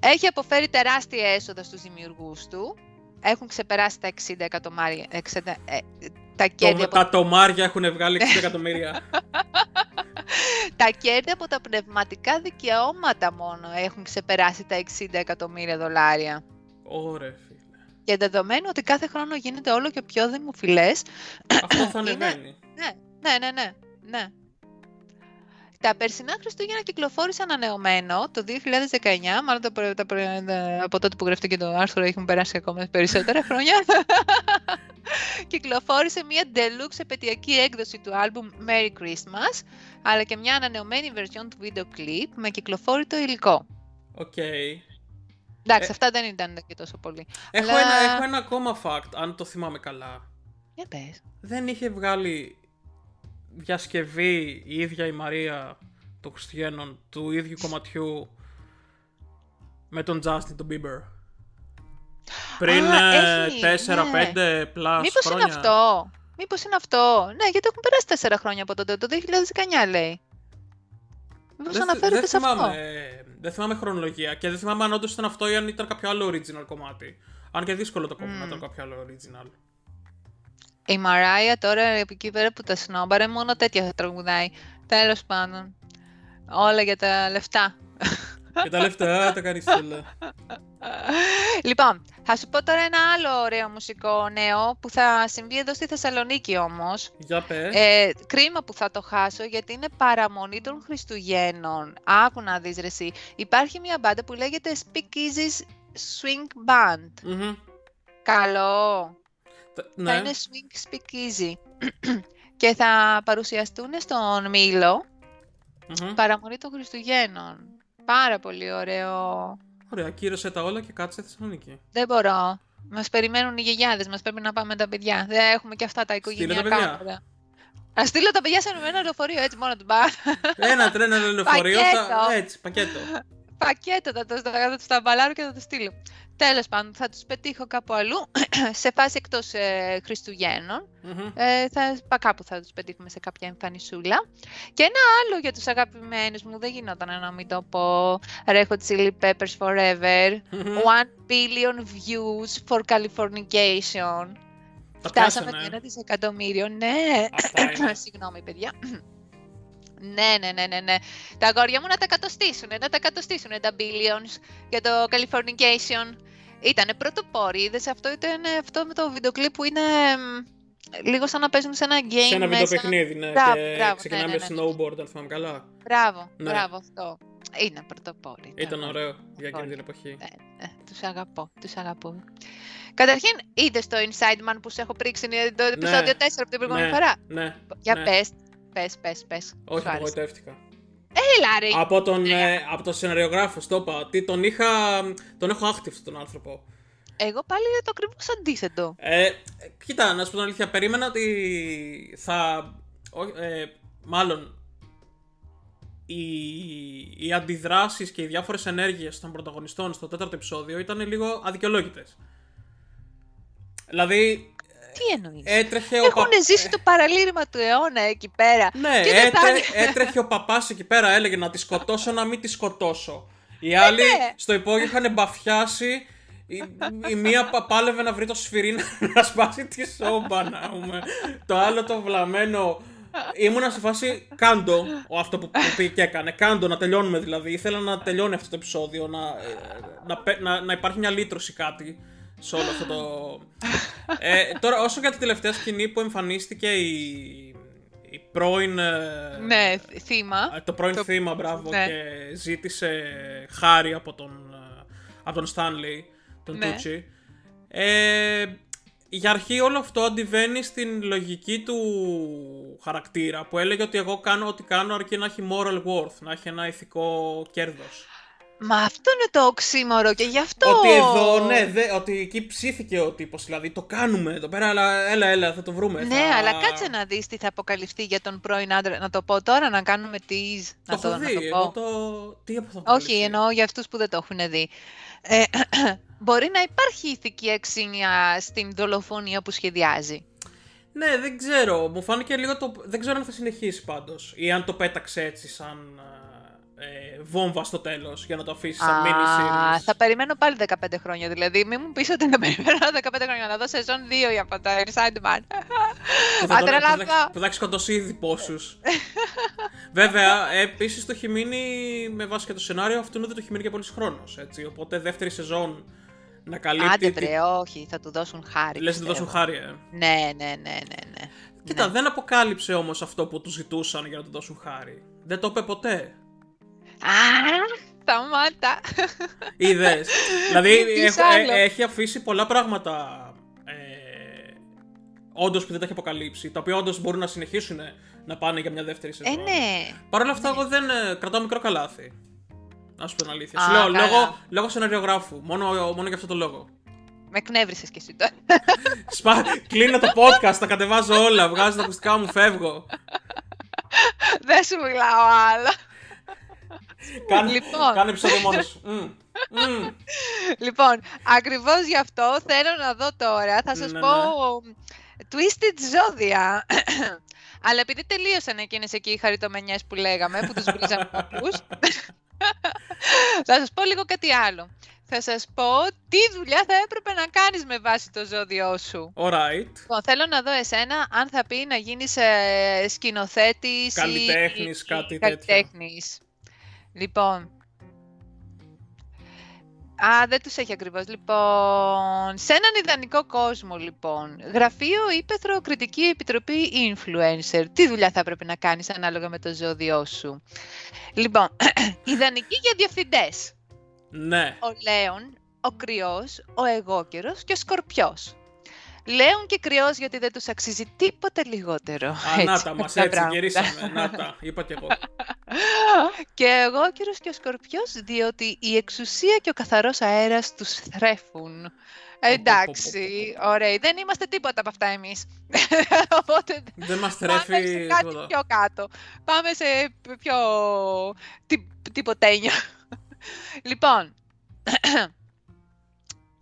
Έχει αποφέρει τεράστια έσοδα στους δημιουργούς του. Έχουν ξεπεράσει τα 60 εκατομμύρια. ε, τα κέρδη από... Τα τομάρια έχουν βγάλει 60 εκατομμύρια. τα κέρδη από τα πνευματικά δικαιώματα μόνο έχουν ξεπεράσει τα 60 εκατομμύρια δολάρια. Ωραία, φίλε. Και δεδομένου ότι κάθε χρόνο γίνεται όλο και πιο δημοφιλές... Αυτό θα ανεβαίνει. Ναι, ναι, ναι, ναι, ναι. Τα περσινά Χριστούγεννα κυκλοφόρησαν ανανεωμένο το 2019, μάλλον τα, τα, από τότε που γραφτεί και το άρθρο έχουν περάσει ακόμα περισσότερα χρόνια. Κυκλοφόρησε μια deluxe επετειακή έκδοση του album Merry Christmas, αλλά και μια ανανεωμένη version του video clip με ακυκλοφόρητο υλικό. Οκ. Εντάξει, ε... αυτά δεν ήταν και τόσο πολύ. Έχω, αλλά... ένα, έχω ένα ακόμα fact, αν το θυμάμαι καλά. Για πες. Δεν είχε βγάλει διασκευή η ίδια η Μαρία των Χριστουγέννων του ίδιου κομματιού με τον Justin τον Bieber. Πριν 4-5 ναι. plus Μήπως χρόνια. είναι αυτό. Μήπως είναι αυτό. Ναι, γιατί έχουν περάσει 4 χρόνια από τότε. Το 2019 λέει. Μήπως δεν, αναφέρεται σε αυτό. Δεν θυμάμαι χρονολογία και δεν θυμάμαι αν όντως ήταν αυτό ή αν ήταν κάποιο άλλο original κομμάτι. Αν και δύσκολο το κομμάτι mm. να ήταν κάποιο άλλο original. Η Μαράια τώρα εκεί πέρα που τα σνόμπαρε μόνο τέτοια θα τραγουδάει. Τέλος πάντων. Όλα για τα λεφτά. Για τα λεφτά τα κάνεις όλα. Λοιπόν, θα σου πω τώρα ένα άλλο ωραίο μουσικό νέο που θα συμβεί εδώ στη Θεσσαλονίκη όμως. Για πες. Ε, κρίμα που θα το χάσω γιατί είναι παραμονή των Χριστουγέννων. Άκου να δεις ρε εσύ. Υπάρχει μια μπάντα που λέγεται Speak Easy Swing Band. Καλό. Ναι. Θα είναι Swing Speak Easy. και θα παρουσιαστούν στον Μήλο παραμονή των Χριστουγέννων. Πάρα πολύ ωραίο. Ωραία, κύρωσε τα όλα και κάτσε Θεσσαλονίκη. Δεν μπορώ. Μας περιμένουν οι γιαγιάδες, μας πρέπει να πάμε τα παιδιά. Δεν έχουμε και αυτά τα οικογενειακά. Α στείλω τα παιδιά σε ένα λεωφορείο έτσι μόνο του μπα. Ένα τρένο λεωφορείο. θα... Έτσι, πακέτο. Πακέτο θα το, θα το σταμπαλάρω και θα το στείλω. Τέλος πάντων, θα τους πετύχω κάπου αλλού, σε φάση εκτός ε, χριστουγεννων Ε, θα, κάπου θα τους πετύχουμε σε κάποια εμφανισούλα. Και ένα άλλο για τους αγαπημένους μου, δεν γινόταν να μην το πω. Red Hot Chili Peppers Forever. One billion views for Californication. Φτάσαμε το ένα δισεκατομμύριο. Ναι, συγγνώμη παιδιά. Ναι, ναι, ναι, ναι, ναι. Τα αγόρια μου να τα κατοστήσουν, να τα κατοστήσουν τα billions για το Californication. Ήτανε πρωτοπόροι, είδες αυτό ήταν αυτό με το βίντεο κλιπ που είναι λίγο σαν να παίζουν σε ένα game Σε ένα βίντεο παιχνίδι, ναι, μπράβο, και μπράβο, ξεκινάμε ναι, ναι, ναι. snowboard, αν θυμάμαι καλά. Μπράβο, ναι. μπράβο αυτό. Είναι πρωτοπόροι. Ήταν ωραίο για εκείνη την εποχή. Ναι, ναι, τους αγαπώ, τους αγαπώ. Καταρχήν, είδες το Inside Man που σου έχω πρίξει το επεισόδιο ναι, 4 από την προηγούμενη ναι, φορά; Ναι. Για ναι. πες, πες, πες, πες. Όχι, απογοητεύτηκα. Έλα ρε. Από τον, ε, από τον σεναριογράφο, το είπα. Τι, τον, είχα, τον έχω άχτυφτο τον άνθρωπο. Εγώ πάλι το ακριβώς αντίθετο. Ε, κοίτα, να σου πω την αλήθεια, περίμενα ότι θα. Ε, μάλλον οι, οι αντιδράσεις και οι διάφορες ενέργειες των πρωταγωνιστών στο τέταρτο επεισόδιο ήταν λίγο αδικαιολόγητες. Δηλαδή, τι εννοείς; Έτρεχε Έχουν ο ζήσει το παραλήρημα του αιώνα εκεί πέρα. Ναι, και έτρεχε ο παπάς εκεί πέρα, έλεγε να τη σκοτώσω, να μην τη σκοτώσω. Οι άλλοι ναι. στο υπόγειο είχαν μπαφιάσει. Η, η μία πάλευε να βρει το σφυρί να σπάσει τη σόμπα να πούμε. Το άλλο το βλαμμένο. Ήμουνα σε φάση κάντο αυτό που, που και έκανε. Κάντο να τελειώνουμε δηλαδή. Ήθελα να τελειώνει αυτό το επεισόδιο. Να, να, να, να υπάρχει μια λύτρωση κάτι σε όλο αυτό το. ε, τώρα, όσο για τη τελευταία σκηνή που εμφανίστηκε η, η πρώην. Ε, ναι, θύμα. Ε, το πρώην το... θύμα, μπράβο, ναι. και ζήτησε χάρη από τον, ε, από τον Stanley, τον ναι. Τούτσι. Ε, για αρχή όλο αυτό αντιβαίνει στην λογική του χαρακτήρα που έλεγε ότι εγώ κάνω ό,τι κάνω αρκεί να έχει moral worth, να έχει ένα ηθικό κέρδος. Μα αυτό είναι το οξύμορο και γι' αυτό. Ότι εδώ, ναι, δε, ότι εκεί ψήθηκε ο τύπος. Δηλαδή το κάνουμε εδώ πέρα, αλλά έλα, έλα, θα το βρούμε. Ναι, θα... αλλά κάτσε να δεις τι θα αποκαλυφθεί για τον πρώην άντρα. Να το πω τώρα, να κάνουμε τι. Το να έχω δει. να το πω. Το... Τι θα Όχι, εννοώ για αυτούς που δεν το έχουν δει. Ε, μπορεί να υπάρχει ηθική αξία στην δολοφονία που σχεδιάζει. Ναι, δεν ξέρω. Μου φάνηκε λίγο το. Δεν ξέρω αν θα συνεχίσει πάντως. Ή αν το πέταξε έτσι σαν ε, βόμβα στο τέλος για να το αφήσεις σαν mini series. Θα περιμένω πάλι 15 χρόνια. Δηλαδή, μην μου πεις ότι θα περιμένω 15 χρόνια να δω σεζόν 2 για το Sandman. Που θα έχει σκοτώσει ήδη πόσους. Βέβαια, επίσης το έχει μείνει με βάση και το σενάριο αυτού δεν το έχει μείνει και πολλή χρόνο. Οπότε δεύτερη σεζόν να καλύπτει. Άντε βρε, όχι, θα του δώσουν χάρη. Λες να του δώσουν χάρη, ε. Ναι, ναι, ναι, ναι. ναι. Κοίτα, ναι. δεν αποκάλυψε όμως αυτό που τους ζητούσαν για να του δώσουν χάρη. Δεν το είπε ποτέ. Α, σταμάτα. Είδες. δηλαδή έχω, ε, έχει αφήσει πολλά πράγματα. Ε, όντως που δεν τα έχει αποκαλύψει. Τα οποία όντως μπορούν να συνεχίσουν να πάνε για μια δεύτερη σεζόν. Ε, ναι. Παρ' όλα αυτά, εγώ δεν ε, κρατάω μικρό καλάθι. Να σου πω την αλήθεια. Σου λέω, λόγω, λόγω σεναριογράφου. Μόνο, μόνο για αυτό το λόγο. Με εκνεύρισες κι εσύ τώρα. Σπα... Κλείνω το podcast, τα κατεβάζω όλα. Βγάζω τα ακουστικά μου, φεύγω. Δεν σου μιλάω άλλα. Κάνε, λοιπόν. κάνε επεισόδιο μόνος σου. Mm. Mm. Λοιπόν, ακριβώς γι' αυτό θέλω να δω τώρα, θα σας ναι, πω ναι. Twisted ζώδια. Αλλά επειδή τελείωσαν εκείνες εκεί οι χαριτομενιές που λέγαμε, που τους βρίζαμε όλους, θα σας πω λίγο κάτι άλλο. Θα σας πω τι δουλειά θα έπρεπε να κάνεις με βάση το ζώδιό σου. Alright. Λοιπόν, θέλω να δω εσένα αν θα πει να γίνεις ε, σκηνοθέτης καλλιτέχνης, ή, κάτι καλλιτέχνης. Λοιπόν, Α, δεν τους έχει ακριβώς. Λοιπόν, σε έναν ιδανικό κόσμο, λοιπόν, γραφείο, ύπεθρο, κριτική επιτροπή, influencer. Τι δουλειά θα έπρεπε να κάνεις ανάλογα με το ζώδιό σου. Λοιπόν, ιδανική για διευθυντές. Ναι. Ο Λέων, ο Κρυός, ο Εγώκερος και ο Σκορπιός. Λέων και κρυός γιατί δεν τους αξίζει τίποτε λιγότερο. Α, να τα, μας έτσι γυρίσαμε. να τα, είπα και εγώ. και εγώ κύριος και ο Σκορπιός διότι η εξουσία και ο καθαρός αέρας τους θρέφουν. Εντάξει, ωραία. Δεν είμαστε τίποτα από αυτά εμείς. Οπότε δεν μας θρέφει πάμε σε κάτι πιο κάτω. Πάμε σε πιο τυποτένιο. λοιπόν,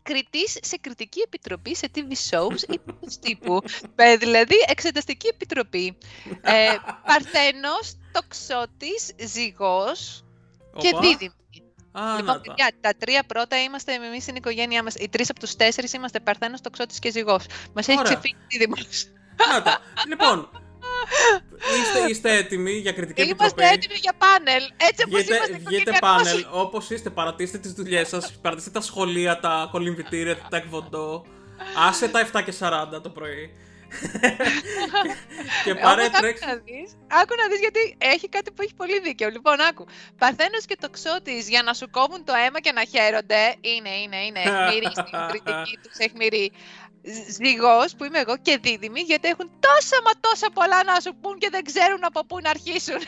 κριτής σε κριτική επιτροπή σε TV shows ή τύπου. Ε, δηλαδή, εξεταστική επιτροπή. ε, παρθένος, τοξότης, ζυγός και δίδυμη. Α, λοιπόν, παιδιά, τα τρία πρώτα είμαστε εμείς στην οικογένειά μας. Οι τρεις από τους τέσσερις είμαστε Παρθένος, Τοξότης και Ζυγός. Μας έχει ξεφύγει δίδυμος. Λοιπόν, είστε, είστε έτοιμοι για κριτική είμαστε επιτροπή; Είμαστε έτοιμοι για πάνελ. Έτσι όπως είμαστε Βγείτε πάνελ όπως είστε. Παρατήστε τις δουλειές σας. Παρατήστε τα σχολεία, τα κολυμβητήρια, τα εκβοντό. Άσε τα 7 και 40 το πρωί. και πάρε τρέξ. Άκου να δεις γιατί έχει κάτι που έχει πολύ δίκαιο. Λοιπόν, άκου. Παρθένος και τοξότης για να σου κόβουν το αίμα και να χαίρονται. Είναι, είναι, είναι. Εχμηρή στην κριτική τους, εχμηρή. Ζυγός που είμαι εγώ και δίδυμη γιατί έχουν τόσα μα τόσα πολλά να σου πούν και δεν ξέρουν από πού να αρχίσουν.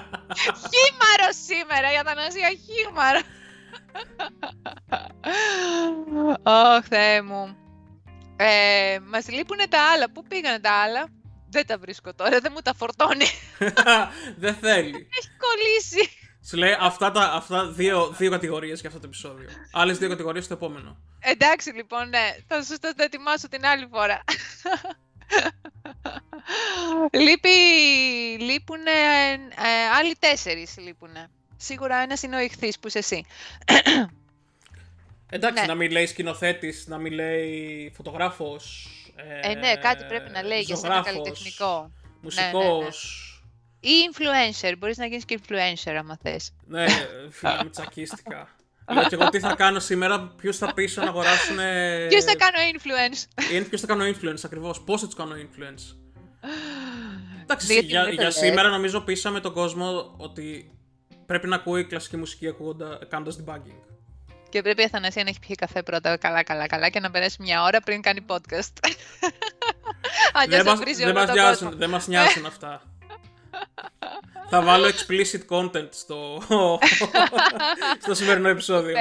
χήμαρο σήμερα, η Αθανασία χήμαρο. Ωχ, Θεέ μου. Ε, μας λείπουν τα άλλα. Πού πήγανε τα άλλα; Δεν τα βρίσκω τώρα, δεν μου τα φορτώνει. δεν θέλει. Έχει κολλήσει. Σου λέει αυτά, τα, αυτά δύο, δύο κατηγορίες για αυτό το επεισόδιο. Άλλες δύο κατηγορίες στο επόμενο. Εντάξει λοιπόν, ναι. Θα σου το ετοιμάσω την άλλη φορά. Λείπει, λείπουνε, ε, άλλοι τέσσερις λείπουνε. Σίγουρα ένας είναι ο ηχθής που είσαι εσύ. Εντάξει, ναι. να μην λέει σκηνοθέτης, να μην λέει φωτογράφος. Ε, ναι, κάτι πρέπει να λέει για ένα καλλιτεχνικό. Μουσικό. Ναι, ναι, ναι. Ή influencer. Μπορείς να γίνεις και influencer, άμα θες. Ναι, φίλε, με τσακίστηκα. Λέω και εγώ τι θα κάνω σήμερα, ποιου θα πείσω να αγοράσουν. Ποιου θα κάνω influence; Είναι ποιου θα κάνω influence ακριβώς. Πώς θα τους κάνω influence; Εντάξει, για, για σήμερα νομίζω πείσαμε τον κόσμο ότι πρέπει να ακούει κλασική μουσική κάνοντας debugging. Και πρέπει η Αθανασία να έχει πιει καφέ πρώτα καλά καλά καλά και να περάσει μια ώρα πριν κάνει podcast. δεν, μας, δεν, μας νοιάζουν, δεν μας νοιάζουν αυτά. Θα βάλω explicit content στο, στο σημερινό επεισόδιο.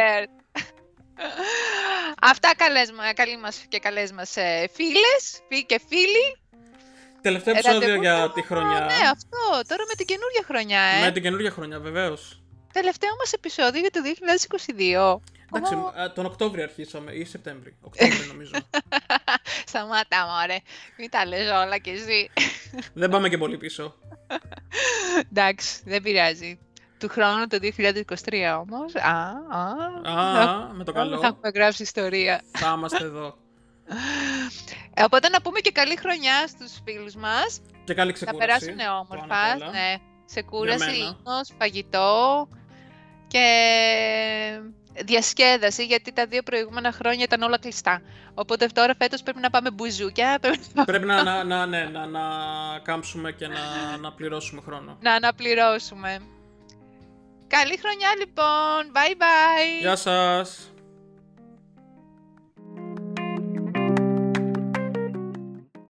Αυτά καλές, καλή μας και καλές μας ε, φίλες και φίλοι. Τελευταίο επεισόδιο για τη χρονιά. Ναι, αυτό. Τώρα με την καινούργια χρονιά, ε. Με την καινούργια χρονιά, βεβαίως. Τελευταίο μας επεισόδιο για το 2022. Εντάξει, oh. τον Οκτώβριο αρχίσαμε ή Σεπτέμβρη. Οκτώβριο νομίζω. Σταμάτα, μωρέ. Μην τα λες όλα κι εσύ. δεν πάμε και πολύ πίσω. Εντάξει, δεν πειράζει. Του χρόνου το 2023 όμως. Α, α, α με το καλό. Θα έχουμε γράψει ιστορία. Θα είμαστε εδώ. Οπότε να πούμε και καλή χρονιά στους φίλους μας. Και καλή ξεκούραση. Να περάσουν όμορφα. Ναι. Ξεκούραση, ίνος, φαγητό και διασκέδαση, γιατί τα δύο προηγούμενα χρόνια ήταν όλα κλειστά. Οπότε τώρα φέτος πρέπει να πάμε μπουζούκια. Πρέπει να, να, να, ναι, να, να κάμψουμε και να, να πληρώσουμε χρόνο. Να αναπληρώσουμε. Καλή χρονιά λοιπόν. Bye bye. Γεια σας.